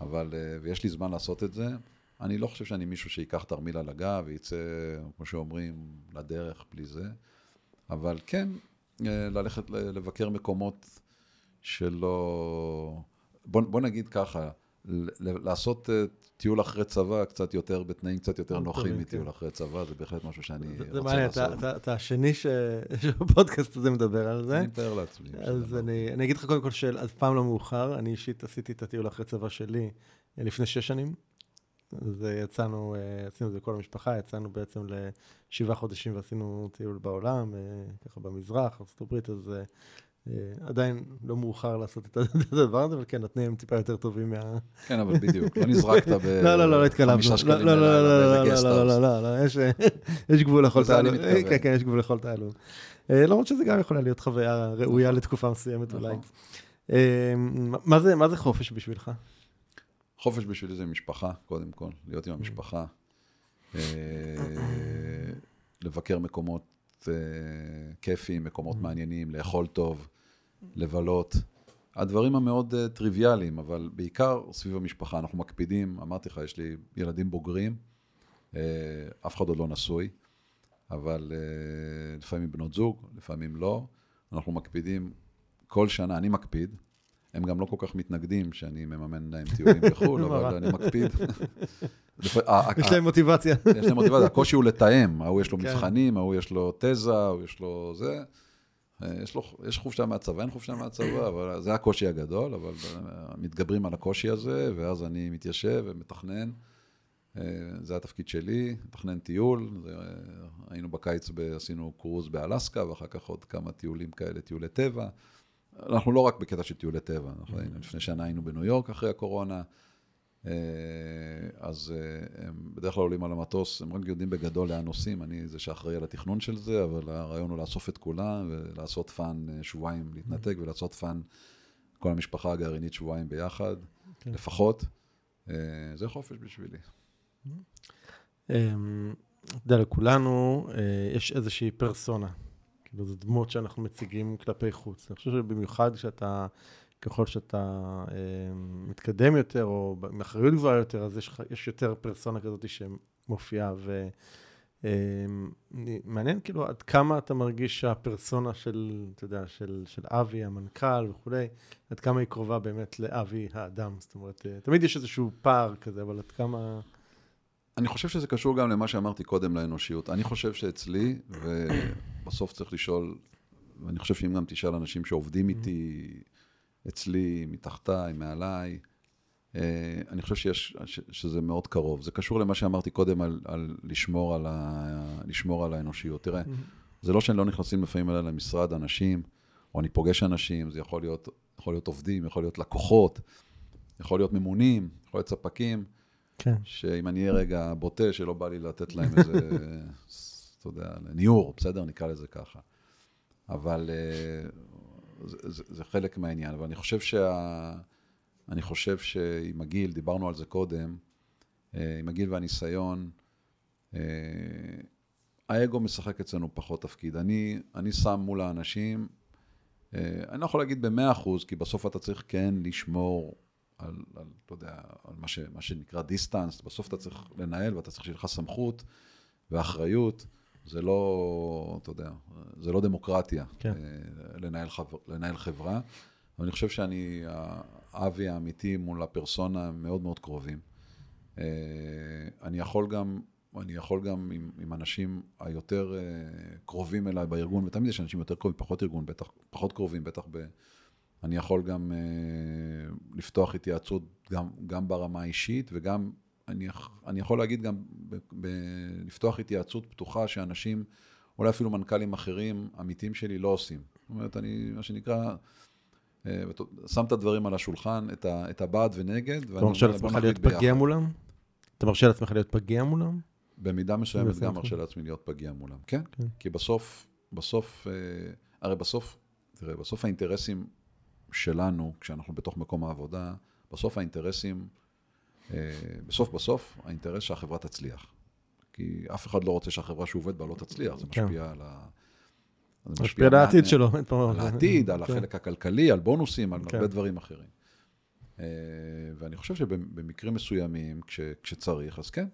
אבל, אה, ויש לי זמן לעשות את זה. אני לא חושב שאני מישהו שייקח תרמיל על הגב ויצא, כמו שאומרים, לדרך בלי זה, אבל כן, ללכת לבקר מקומות שלא... בוא, בוא נגיד ככה, לעשות אה, טיול אחרי צבא קצת יותר, בתנאים קצת יותר נוחים כן. מטיול אחרי צבא, זה בהחלט משהו שאני רוצה לעשות. זה אתה השני שהפודקאסט הזה מדבר על זה. אני מתאר לעצמי. אז אני אגיד לך קודם כל שאף פעם לא מאוחר, אני אישית עשיתי את הטיול אחרי צבא שלי אה, לפני שש שנים. אז יצאנו, עשינו את זה כל המשפחה, יצאנו בעצם לשבעה חודשים ועשינו טיול בעולם, ככה במזרח, ארה"ב, אז אה, עדיין לא מאוחר לעשות את הדבר הזה, אבל כן, התנאים טיפה יותר טובים מה... כן, אבל בדיוק, לא נזרקת ב... לא, לא, לא, לא התקלבנו. לא, לא, לא, לא, לא, לא, לא, לא, לא, יש גבול לכל תעלום. כן, כן, יש גבול לכל תעלום. למרות שזה גם יכולה להיות חוויה ראויה לתקופה מסוימת אולי. מה זה חופש בשבילך? חופש בשבילי זה משפחה, קודם כל, להיות עם המשפחה. לבקר מקומות כיפיים, מקומות מעניינים, לאכול טוב. לבלות. הדברים המאוד טריוויאליים, אבל בעיקר סביב המשפחה. אנחנו מקפידים, אמרתי לך, יש לי ילדים בוגרים, אף אחד עוד לא נשוי, אבל לפעמים בנות זוג, לפעמים לא. אנחנו מקפידים כל שנה, אני מקפיד, הם גם לא כל כך מתנגדים שאני מממן להם טיולים בחו"ל, אבל אני מקפיד. יש להם מוטיבציה. יש להם מוטיבציה, הקושי הוא לתאם, ההוא יש לו כן. מבחנים, ההוא יש לו תזה, ההוא יש לו זה. אה, יש, לו, יש חופשה מהצבא, אין חופשה מהצבא, אבל זה הקושי הגדול, אבל אה, מתגברים על הקושי הזה, ואז אני מתיישב ומתכנן. אה, זה התפקיד שלי, מתכנן טיול. זה, היינו בקיץ, עשינו קרוז באלסקה, ואחר כך עוד כמה טיולים כאלה, טיולי טבע. אנחנו לא רק בקטע של טיולי טבע, אנחנו היינו, לפני שנה היינו בניו יורק אחרי הקורונה. אה, אז אה, הם בדרך כלל עולים על המטוס, הם רק יודעים בגדול לאן נוסעים, אני זה שאחראי על התכנון של זה, אבל הרעיון הוא לאסוף את כולם ולעשות fun אה, שבועיים, להתנתק ולעשות fun כל המשפחה הגרעינית שבועיים ביחד, כן. לפחות. זה חופש בשבילי. אתה יודע, לכולנו יש איזושהי פרסונה. כאילו, זו דמות שאנחנו מציגים כלפי חוץ. אני חושב שבמיוחד כשאתה ככל שאתה אה, מתקדם יותר, או עם אחריות גבוהה יותר, אז יש, יש יותר פרסונה כזאת שמופיעה. ומעניין אה, כאילו עד כמה אתה מרגיש שהפרסונה של, אתה יודע, של, של אבי, המנכ"ל וכולי, עד כמה היא קרובה באמת לאבי האדם. זאת אומרת, אה, תמיד יש איזשהו פער כזה, אבל עד כמה... אני חושב שזה קשור גם למה שאמרתי קודם לאנושיות. אני חושב שאצלי, ובסוף צריך לשאול, ואני חושב שאם גם תשאל אנשים שעובדים איתי, אצלי, מתחתיי, מעליי. אה, אני חושב שיש, שזה מאוד קרוב. זה קשור למה שאמרתי קודם על, על לשמור, על ה, לשמור על האנושיות. תראה, mm-hmm. זה לא שאני לא נכנסים לפעמים אליי למשרד אנשים, או אני פוגש אנשים, זה יכול להיות, יכול להיות עובדים, יכול להיות לקוחות, יכול להיות ממונים, יכול להיות ספקים. כן. שאם אני אהיה רגע בוטה, שלא בא לי לתת להם איזה, אתה יודע, ניעור, בסדר? נקרא לזה ככה. אבל אה, זה, זה, חלק מהעניין, אבל אני חושב שה... אני חושב שעם הגיל, דיברנו על זה קודם, אה, עם הגיל והניסיון, אה, האגו משחק אצלנו פחות תפקיד. אני, אני שם מול האנשים, אני לא יכול להגיד במאה אחוז, כי בסוף אתה צריך כן לשמור על, על אתה יודע, על מה, ש, מה שנקרא דיסטנס, בסוף אתה צריך לנהל ואתה צריך שיהיה לך סמכות ואחריות. זה לא, אתה יודע, זה לא דמוקרטיה כן. אה, לנהל, חבר, לנהל חברה. אבל אני חושב שאני, האבי האמיתי מול הפרסונה מאוד מאוד קרובים. אה, אני יכול גם, אני יכול גם עם, עם אנשים היותר אה, קרובים אליי בארגון, ותמיד יש אנשים יותר קרובים, פחות ארגון, בטח, פחות קרובים, בטח ב... אני יכול גם לפתוח התייעצות גם, גם ברמה האישית וגם אני, אני יכול להגיד גם, ב, ב, לפתוח התייעצות פתוחה שאנשים, אולי אפילו מנכ"לים אחרים, עמיתים שלי, לא עושים. זאת אומרת, אני, מה שנקרא, אה, שם את הדברים על השולחן, את, ה, את הבעד ונגד, אתה מרשה לעצמך להיות פגיע מולם? אתה מרשה לעצמך להיות פגיע מולם? במידה מסוימת גם מרשה לעצמי להיות פגיע מולם, כן? כן. כי בסוף, בסוף, אה, הרי בסוף, תראה, בסוף האינטרסים שלנו, כשאנחנו בתוך מקום העבודה, בסוף האינטרסים, אה, בסוף בסוף, האינטרס שהחברה תצליח. כי אף אחד לא רוצה שהחברה שהוא עובד בה לא תצליח, זה כן. משפיע על ה... זה משפיע על העתיד שלו. על העתיד, על כן. החלק הכלכלי, על בונוסים, על הרבה דברים אחרים. אה, ואני חושב שבמקרים מסוימים, כשצריך, אז כן,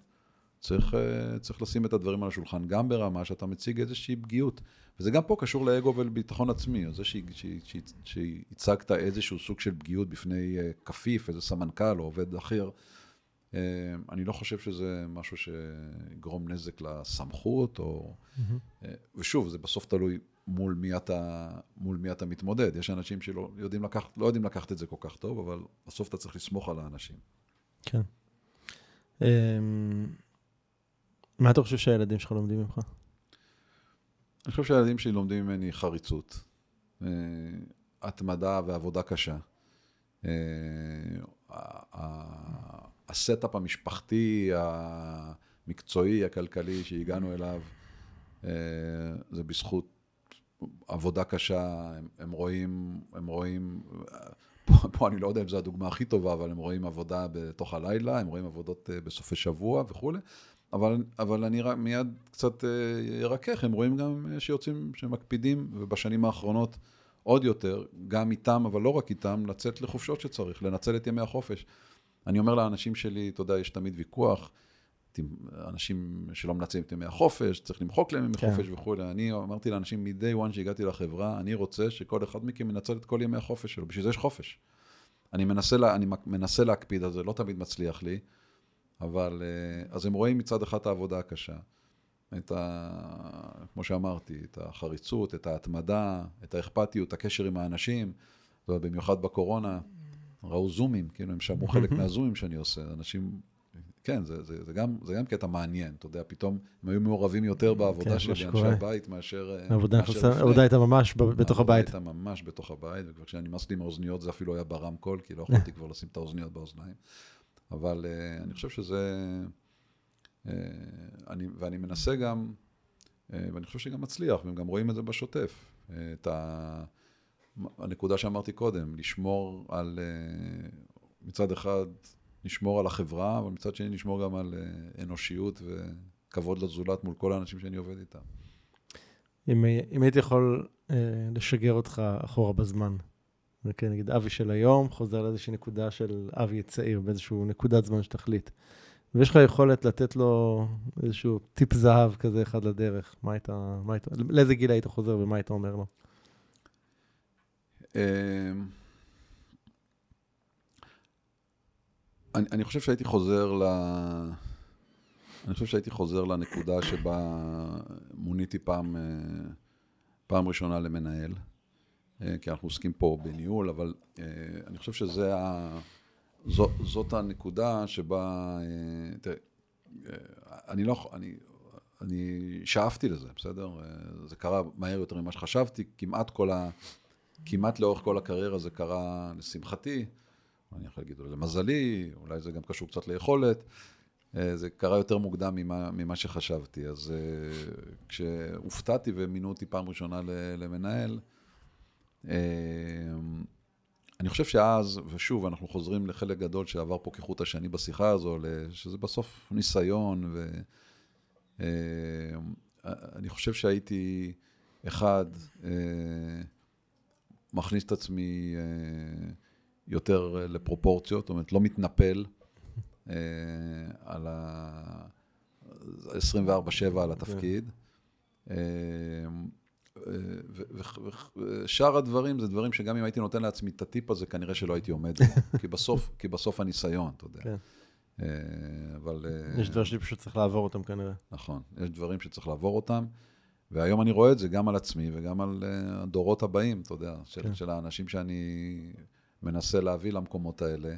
צריך, אה, צריך לשים את הדברים על השולחן, גם ברמה שאתה מציג איזושהי פגיעות. וזה גם פה קשור לאגו ולביטחון עצמי, זה שהצגת איזשהו סוג של פגיעות בפני אה, כפיף, איזה סמנכ"ל או עובד אחר, אה, אני לא חושב שזה משהו שיגרום נזק לסמכות, או... Mm-hmm. ושוב, זה בסוף תלוי מול מי אתה, מול מי אתה מתמודד. יש אנשים שלא יודעים לקחת, לא יודעים לקחת את זה כל כך טוב, אבל בסוף אתה צריך לסמוך על האנשים. כן. מה אתה חושב שהילדים שלך לומדים ממך? אני חושב שהילדים שלי לומדים ממני חריצות, אה, התמדה ועבודה קשה. אה, ה setup המשפחתי, המקצועי, הכלכלי שהגענו אליו, אה, זה בזכות עבודה קשה, הם, הם רואים, הם רואים, פה, פה אני לא יודע אם זו הדוגמה הכי טובה, אבל הם רואים עבודה בתוך הלילה, הם רואים עבודות בסופי שבוע וכולי, אבל, אבל אני מיד קצת ארכך, אה, הם רואים גם אה, שיוצאים, שמקפידים, ובשנים האחרונות עוד יותר, גם איתם, אבל לא רק איתם, לצאת לחופשות שצריך, לנצל את ימי החופש. אני אומר לאנשים שלי, אתה יודע, יש תמיד ויכוח, אנשים שלא מנצלים את ימי החופש, צריך למחוק להם ימי כן. חופש וכולי. אני אמרתי לאנשים מ-day one שהגעתי לחברה, אני רוצה שכל אחד מכם ינצל את כל ימי החופש שלו, בשביל זה יש חופש. אני מנסה, לה, אני מנסה להקפיד על זה, לא תמיד מצליח לי. אבל, אה, אז הם רואים מצד אחד את העבודה הקשה, את ה... כמו שאמרתי, את החריצות, את ההתמדה, את האכפתיות, הקשר עם האנשים, במיוחד בקורונה, ראו זומים, כאילו הם שמעו חלק מהזומים שאני עושה, אנשים, כן, זה, זה, זה, גם, זה גם קטע מעניין, אתה יודע, פתאום הם היו מעורבים יותר בעבודה כן, שלי, אנשי הבית, מאשר... אה, העבודה הייתה ממש בתוך הבית. העבודה הייתה ממש בתוך הבית, וכבר כשאני נמאס לי עם האוזניות זה אפילו היה ברמקול, כי לא יכולתי כבר לשים את האוזניות באוזניים. אבל uh, אני חושב שזה... Uh, אני, ואני מנסה גם, uh, ואני חושב שגם מצליח, והם גם רואים את זה בשוטף. Uh, את ה... הנקודה שאמרתי קודם, לשמור על, מצד אחד, לשמור על החברה, אבל מצד שני, לשמור גם על אנושיות וכבוד לזולת מול כל האנשים שאני עובד איתם. אם, אם הייתי יכול לשגר אותך אחורה בזמן, וכן, נגיד אבי של היום חוזר לאיזושהי נקודה של אבי צעיר, באיזושהי נקודת זמן שתחליט. ויש לך יכולת לתת לו איזשהו טיפ זהב כזה אחד לדרך. מה היית, מה היית, לאיזה גיל היית חוזר ומה היית אומר לו? אמ, אני, אני חושב שהייתי חוזר ל... אני חושב שהייתי חוזר לנקודה שבה מוניתי פעם, אה, פעם ראשונה למנהל. אה, כי אנחנו עוסקים פה בניהול, אבל אה, אני חושב שזה ה... זו, זאת הנקודה שבה, אה, תראה, אני לא, אני, אני שאפתי לזה, בסדר? זה קרה מהר יותר ממה שחשבתי, כמעט כל ה... כמעט לאורך כל הקריירה זה קרה לשמחתי, אני יכול להגיד, למזלי, אולי זה גם קשור קצת ליכולת, זה קרה יותר מוקדם ממה, ממה שחשבתי. אז כשהופתעתי ומינו אותי פעם ראשונה למנהל, אני חושב שאז, ושוב, אנחנו חוזרים לחלק גדול שעבר פה כחוט השני בשיחה הזו, שזה בסוף ניסיון, ואני אמ, חושב שהייתי, אחד, אה, מכניס את עצמי אה, יותר לפרופורציות, זאת אומרת, לא מתנפל אה, על ה-24-7 על התפקיד. ושאר הדברים זה דברים שגם אם הייתי נותן לעצמי את הטיפ הזה, כנראה שלא הייתי עומד בו, כי בסוף, כי בסוף הניסיון, אתה יודע. כן. אה, אבל... אה, יש דברים שפשוט צריך לעבור אותם כנראה. נכון, יש דברים שצריך לעבור אותם, והיום אני רואה את זה גם על עצמי וגם על אה, הדורות הבאים, אתה יודע, של, כן. של האנשים שאני מנסה להביא למקומות האלה.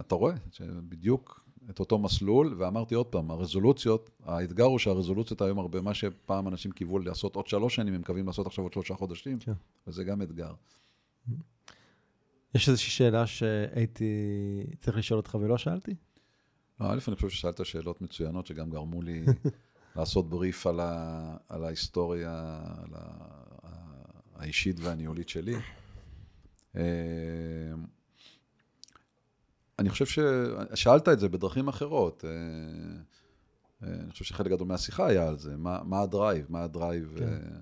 אתה רואה שבדיוק את אותו מסלול, ואמרתי עוד פעם, הרזולוציות, האתגר הוא שהרזולוציות היום הרבה, מה שפעם אנשים קיוו לעשות עוד שלוש שנים, הם מקווים לעשות עכשיו עוד שלושה חודשים, כן. וזה גם אתגר. יש איזושהי שאלה שהייתי צריך לשאול אותך ולא שאלתי? לא, א', אני חושב ששאלת שאלות מצוינות, שגם גרמו לי לעשות בריף על, ה, על ההיסטוריה על ה, האישית והניהולית שלי. אה, אני חושב ששאלת את זה בדרכים אחרות. אה, אה, אני חושב שחלק גדול מהשיחה היה על זה. מה, מה ה drive? מה ה drive? כן.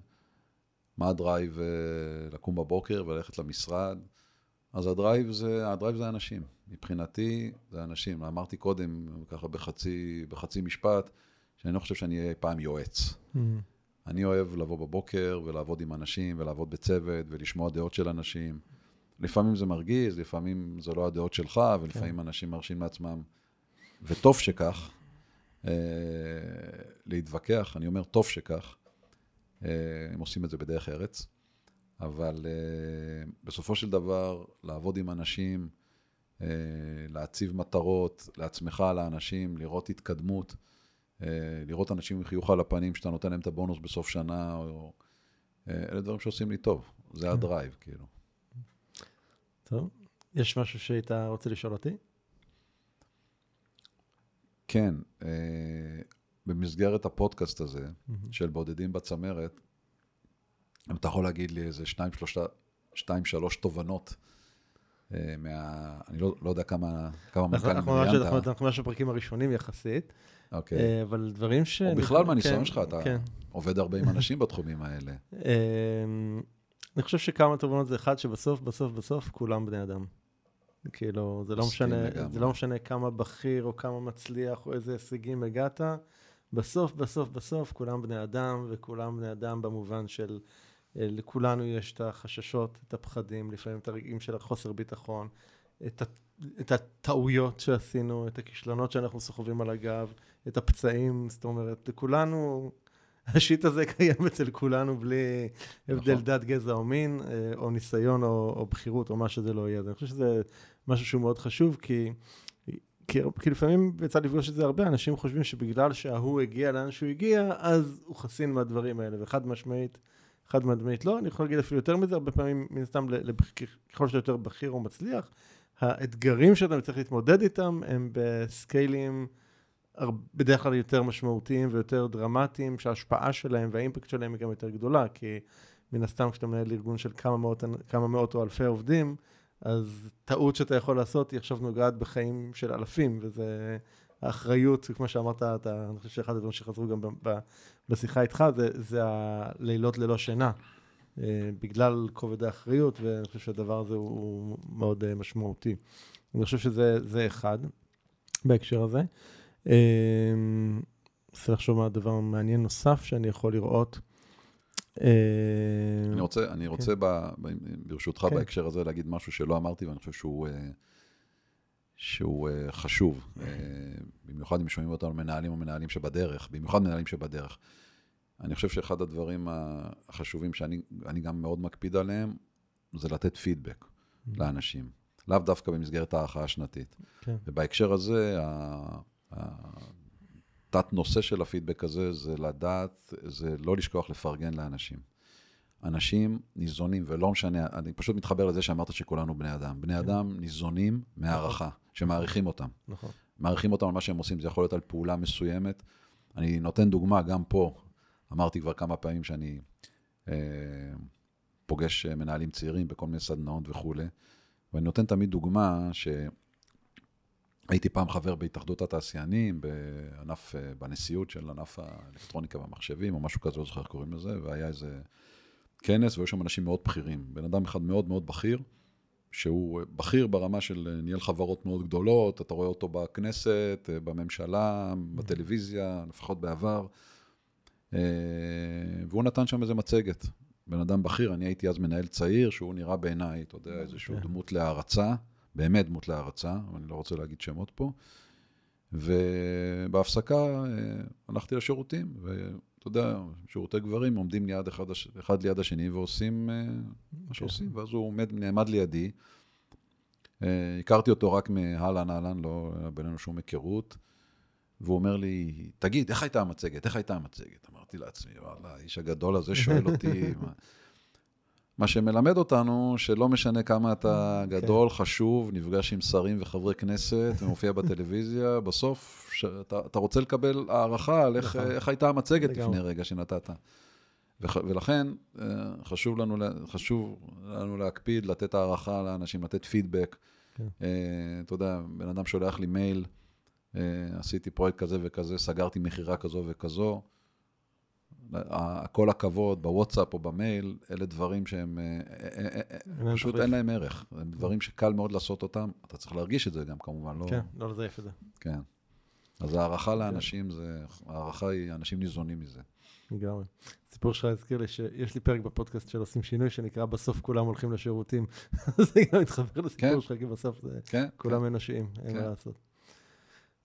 מה ה drive לקום בבוקר וללכת למשרד? אז ה drive זה, ה drive זה אנשים. מבחינתי זה אנשים. אמרתי קודם, ככה בחצי, בחצי משפט, שאני לא חושב שאני אהיה פעם יועץ. Mm-hmm. אני אוהב לבוא בבוקר ולעבוד עם אנשים ולעבוד בצוות ולשמוע דעות של אנשים. לפעמים זה מרגיז, לפעמים זה לא הדעות שלך, ולפעמים כן. אנשים מרשים לעצמם, וטוב שכך, אה, להתווכח, אני אומר, טוב שכך, אה, הם עושים את זה בדרך ארץ, אבל אה, בסופו של דבר, לעבוד עם אנשים, אה, להציב מטרות לעצמך, לאנשים, לראות התקדמות, אה, לראות אנשים עם חיוך על הפנים, שאתה נותן להם את הבונוס בסוף שנה, או... אה, אלה דברים שעושים לי טוב, זה כן. הדרייב, כאילו. טוב. יש משהו שהיית רוצה לשאול אותי? כן, אה, במסגרת הפודקאסט הזה, mm-hmm. של בודדים בצמרת, אם אתה יכול להגיד לי איזה שניים, שלושה, שתיים, שלוש תובנות אה, מה... אני לא, לא יודע כמה, כמה מנכ"לים ראיינת. אנחנו ממש בפרקים הראשונים יחסית. אוקיי. אה, אבל דברים ש... או בכלל מהניסיון כן, שלך, אתה כן. עובד הרבה עם אנשים בתחומים האלה. אני חושב שכמה תובנות זה אחד, שבסוף, בסוף, בסוף, כולם בני אדם. כאילו, זה לא משנה, זה לא משנה כמה בכיר או כמה מצליח או איזה הישגים הגעת. בסוף, בסוף, בסוף, כולם בני אדם, וכולם בני אדם במובן של אה, לכולנו יש את החששות, את הפחדים, לפעמים את הרגעים של החוסר ביטחון, את, את הטעויות שעשינו, את הכישלונות שאנחנו סוחבים על הגב, את הפצעים, זאת אומרת, לכולנו השיט הזה קיים אצל כולנו בלי הבדל נכון. דת, גזע או מין, אה, או ניסיון או, או בחירות או מה שזה לא יהיה. אז אני חושב שזה משהו שהוא מאוד חשוב, כי, כי, כי לפעמים יצא לפגוש את זה הרבה, אנשים חושבים שבגלל שההוא הגיע לאן שהוא הגיע, אז הוא חסין מהדברים האלה, וחד משמעית, חד משמעית לא. אני יכול להגיד אפילו יותר מזה, הרבה פעמים, מן הסתם, ככל שאתה יותר בכיר או מצליח, האתגרים שאתה צריך להתמודד איתם הם בסקיילים, בדרך כלל יותר משמעותיים ויותר דרמטיים, שההשפעה שלהם והאימפקט שלהם היא גם יותר גדולה, כי מן הסתם כשאתה מנהל ארגון של כמה מאות, כמה מאות או אלפי עובדים, אז טעות שאתה יכול לעשות היא עכשיו נוגעת בחיים של אלפים, וזה האחריות, כמו שאמרת, אתה, אני חושב שאחד הדברים שחזרו גם ב, ב, בשיחה איתך, זה, זה הלילות ללא שינה, אה, בגלל כובד האחריות, ואני חושב שהדבר הזה הוא, הוא מאוד אה, משמעותי. אני חושב שזה אחד בהקשר הזה. מנסה אמ, לחשוב מה הדבר מעניין נוסף שאני יכול לראות. אמ, אני רוצה, אני רוצה כן. ב, ברשותך כן. בהקשר הזה להגיד משהו שלא אמרתי ואני חושב שהוא, אה, שהוא אה, חשוב, אה, במיוחד אם שומעים אותנו מנהלים או מנהלים שבדרך, במיוחד מנהלים שבדרך. אני חושב שאחד הדברים החשובים שאני גם מאוד מקפיד עליהם, זה לתת פידבק mm-hmm. לאנשים, לאו דווקא במסגרת ההערכה השנתית. כן. ובהקשר הזה, התת נושא של הפידבק הזה זה לדעת, זה לא לשכוח לפרגן לאנשים. אנשים ניזונים, ולא משנה, אני פשוט מתחבר לזה שאמרת שכולנו בני אדם. בני כן. אדם ניזונים מהערכה, שמעריכים אותם. נכון. מעריכים אותם על מה שהם עושים, זה יכול להיות על פעולה מסוימת. אני נותן דוגמה, גם פה, אמרתי כבר כמה פעמים שאני אה, פוגש מנהלים צעירים בכל מיני סדנאות וכולי, ואני נותן תמיד דוגמה ש... הייתי פעם חבר בהתאחדות התעשיינים, בענף, אה, בנשיאות של ענף האלקטרוניקה והמחשבים, או משהו כזה, לא זוכר איך קוראים לזה, והיה איזה כנס, והיו שם אנשים מאוד בכירים. בן אדם אחד מאוד מאוד בכיר, שהוא בכיר ברמה של אה, ניהל חברות מאוד גדולות, אתה רואה אותו בכנסת, אה, בממשלה, בטלוויזיה, לפחות בעבר, והוא נתן שם איזה מצגת. בן אדם בכיר, אני הייתי אז מנהל צעיר, שהוא נראה בעיניי, אתה יודע, איזושהי כן. דמות להערצה. באמת דמות להערצה, אני לא רוצה להגיד שמות פה. ובהפסקה אה, הלכתי לשירותים, ואתה יודע, שירותי גברים עומדים ליד אחד, אחד ליד השני ועושים אה, מה שעושים, ואז הוא עומד, נעמד לידי, אה, הכרתי אותו רק מאהלן אהלן, לא היה בינינו שום היכרות. והוא אומר לי, תגיד, איך הייתה המצגת? איך הייתה המצגת? אמרתי לעצמי, וואלה, האיש הגדול הזה שואל אותי. מה... מה שמלמד אותנו, שלא משנה כמה אתה כן. גדול, חשוב, נפגש עם שרים וחברי כנסת ומופיע בטלוויזיה, בסוף שאתה, אתה רוצה לקבל הערכה על איך, נכון. איך הייתה המצגת. לפני רגע שנתת. וח, ולכן אה, חשוב לנו, חשוב לנו להקפיד, לתת הערכה לאנשים, לתת פידבק. כן. אה, אתה יודע, בן אדם שולח לי מייל, אה, עשיתי פרויקט כזה וכזה, סגרתי מכירה כזו וכזו. כל הכבוד, בוואטסאפ או במייל, אלה דברים שהם, אה, אה, אה, פשוט. אין להם ערך. הם דברים שקל מאוד לעשות אותם, אתה צריך להרגיש את זה גם כמובן, לא... כן, לא לזייף את זה. כן. אז הערכה לאנשים זה, הערכה היא, אנשים ניזונים מזה. לגמרי. הסיפור שלך הזכיר לי שיש לי פרק בפודקאסט של עושים שינוי, שנקרא בסוף כולם הולכים לשירותים. זה גם מתחבר לסיפור כן. שלך, כי בסוף כן, כולם אנושיים, אין כן. מה לעשות.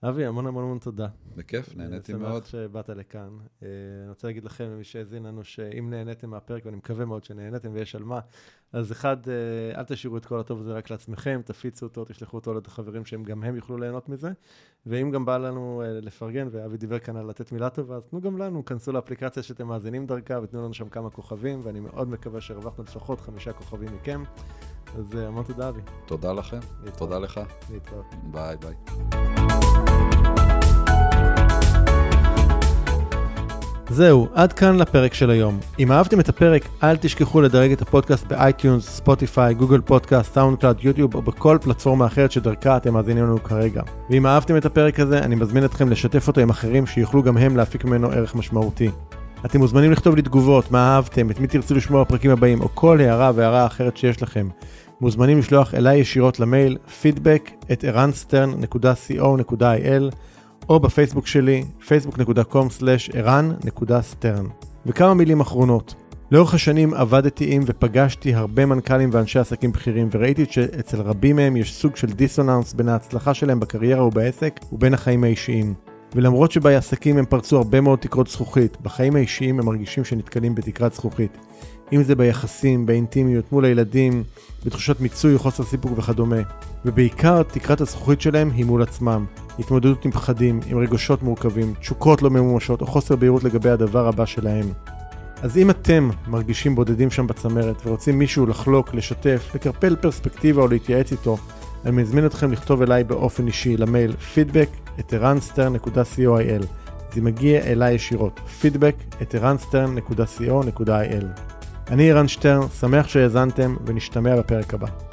אבי, המון המון המון תודה. בכיף, נהניתי מאוד. שמח שבאת לכאן. אה, אני רוצה להגיד לכם, למי שהאזין לנו, שאם נהניתם מהפרק, ואני מקווה מאוד שנהניתם ויש על מה, אז אחד, אה, אל תשאירו את כל הטוב הזה רק לעצמכם, תפיצו אותו, תשלחו אותו לחברים שהם גם הם יוכלו ליהנות מזה. ואם גם בא לנו אה, לפרגן, ואבי דיבר כאן על לתת מילה טובה, אז תנו גם לנו, כנסו לאפליקציה שאתם מאזינים דרכה ותנו לנו שם כמה כוכבים, ואני מאוד מקווה שהרווחנו לפחות חמישה כוכבים מכם. אז המון תודה, אבי. תודה לכם. תודה לך. להתראות. bye bye. זהו, עד כאן לפרק של היום. אם אהבתם את הפרק, אל תשכחו לדרג את הפודקאסט ב iTunes, Spotify, Google Podcast, SoundCloud, YouTube או בכל פלטפורמה אחרת שדרכה אתם מאזינים לנו כרגע. ואם אהבתם את הפרק הזה, אני מזמין אתכם לשתף אותו עם אחרים שיוכלו גם הם להפיק ממנו ערך משמעותי. אתם מוזמנים לכתוב לי תגובות, מה אהבתם, את מי תרצו לשמוע בפרקים הבאים, או כל הערה והערה אחרת שיש לכם. מוזמנים לשלוח אליי ישירות למייל feedback at ערנסטרן.co.il או בפייסבוק שלי, facebook.com/ערן.stern. וכמה מילים אחרונות. לאורך השנים עבדתי עם ופגשתי הרבה מנכ"לים ואנשי עסקים בכירים וראיתי שאצל רבים מהם יש סוג של דיסוננס בין ההצלחה שלהם בקריירה ובעסק ובין החיים האישיים. ולמרות שבעסקים הם פרצו הרבה מאוד תקרות זכוכית, בחיים האישיים הם מרגישים שנתקלים בתקרת זכוכית. אם זה ביחסים, באינטימיות, מול הילדים, בתחושות מיצוי, חוסר סיפוק וכדומה. ובעיקר תקרת הזכוכית שלהם היא מול עצמם. התמודדות עם פחדים, עם רגשות מורכבים, תשוקות לא ממומשות או חוסר בהירות לגבי הדבר הבא שלהם. אז אם אתם מרגישים בודדים שם בצמרת ורוצים מישהו לחלוק, לשתף, לקרפל פרספקטיבה או להתייעץ איתו, אני מזמין אתכם לכתוב אליי באופן אישי למייל feedback את ערנסטרן.co.il זה מגיע אליי ישירות, feedback את ערנסטרן.co.il אני ערן שטרן, שמח שהאזנתם ונשתמע בפרק הבא.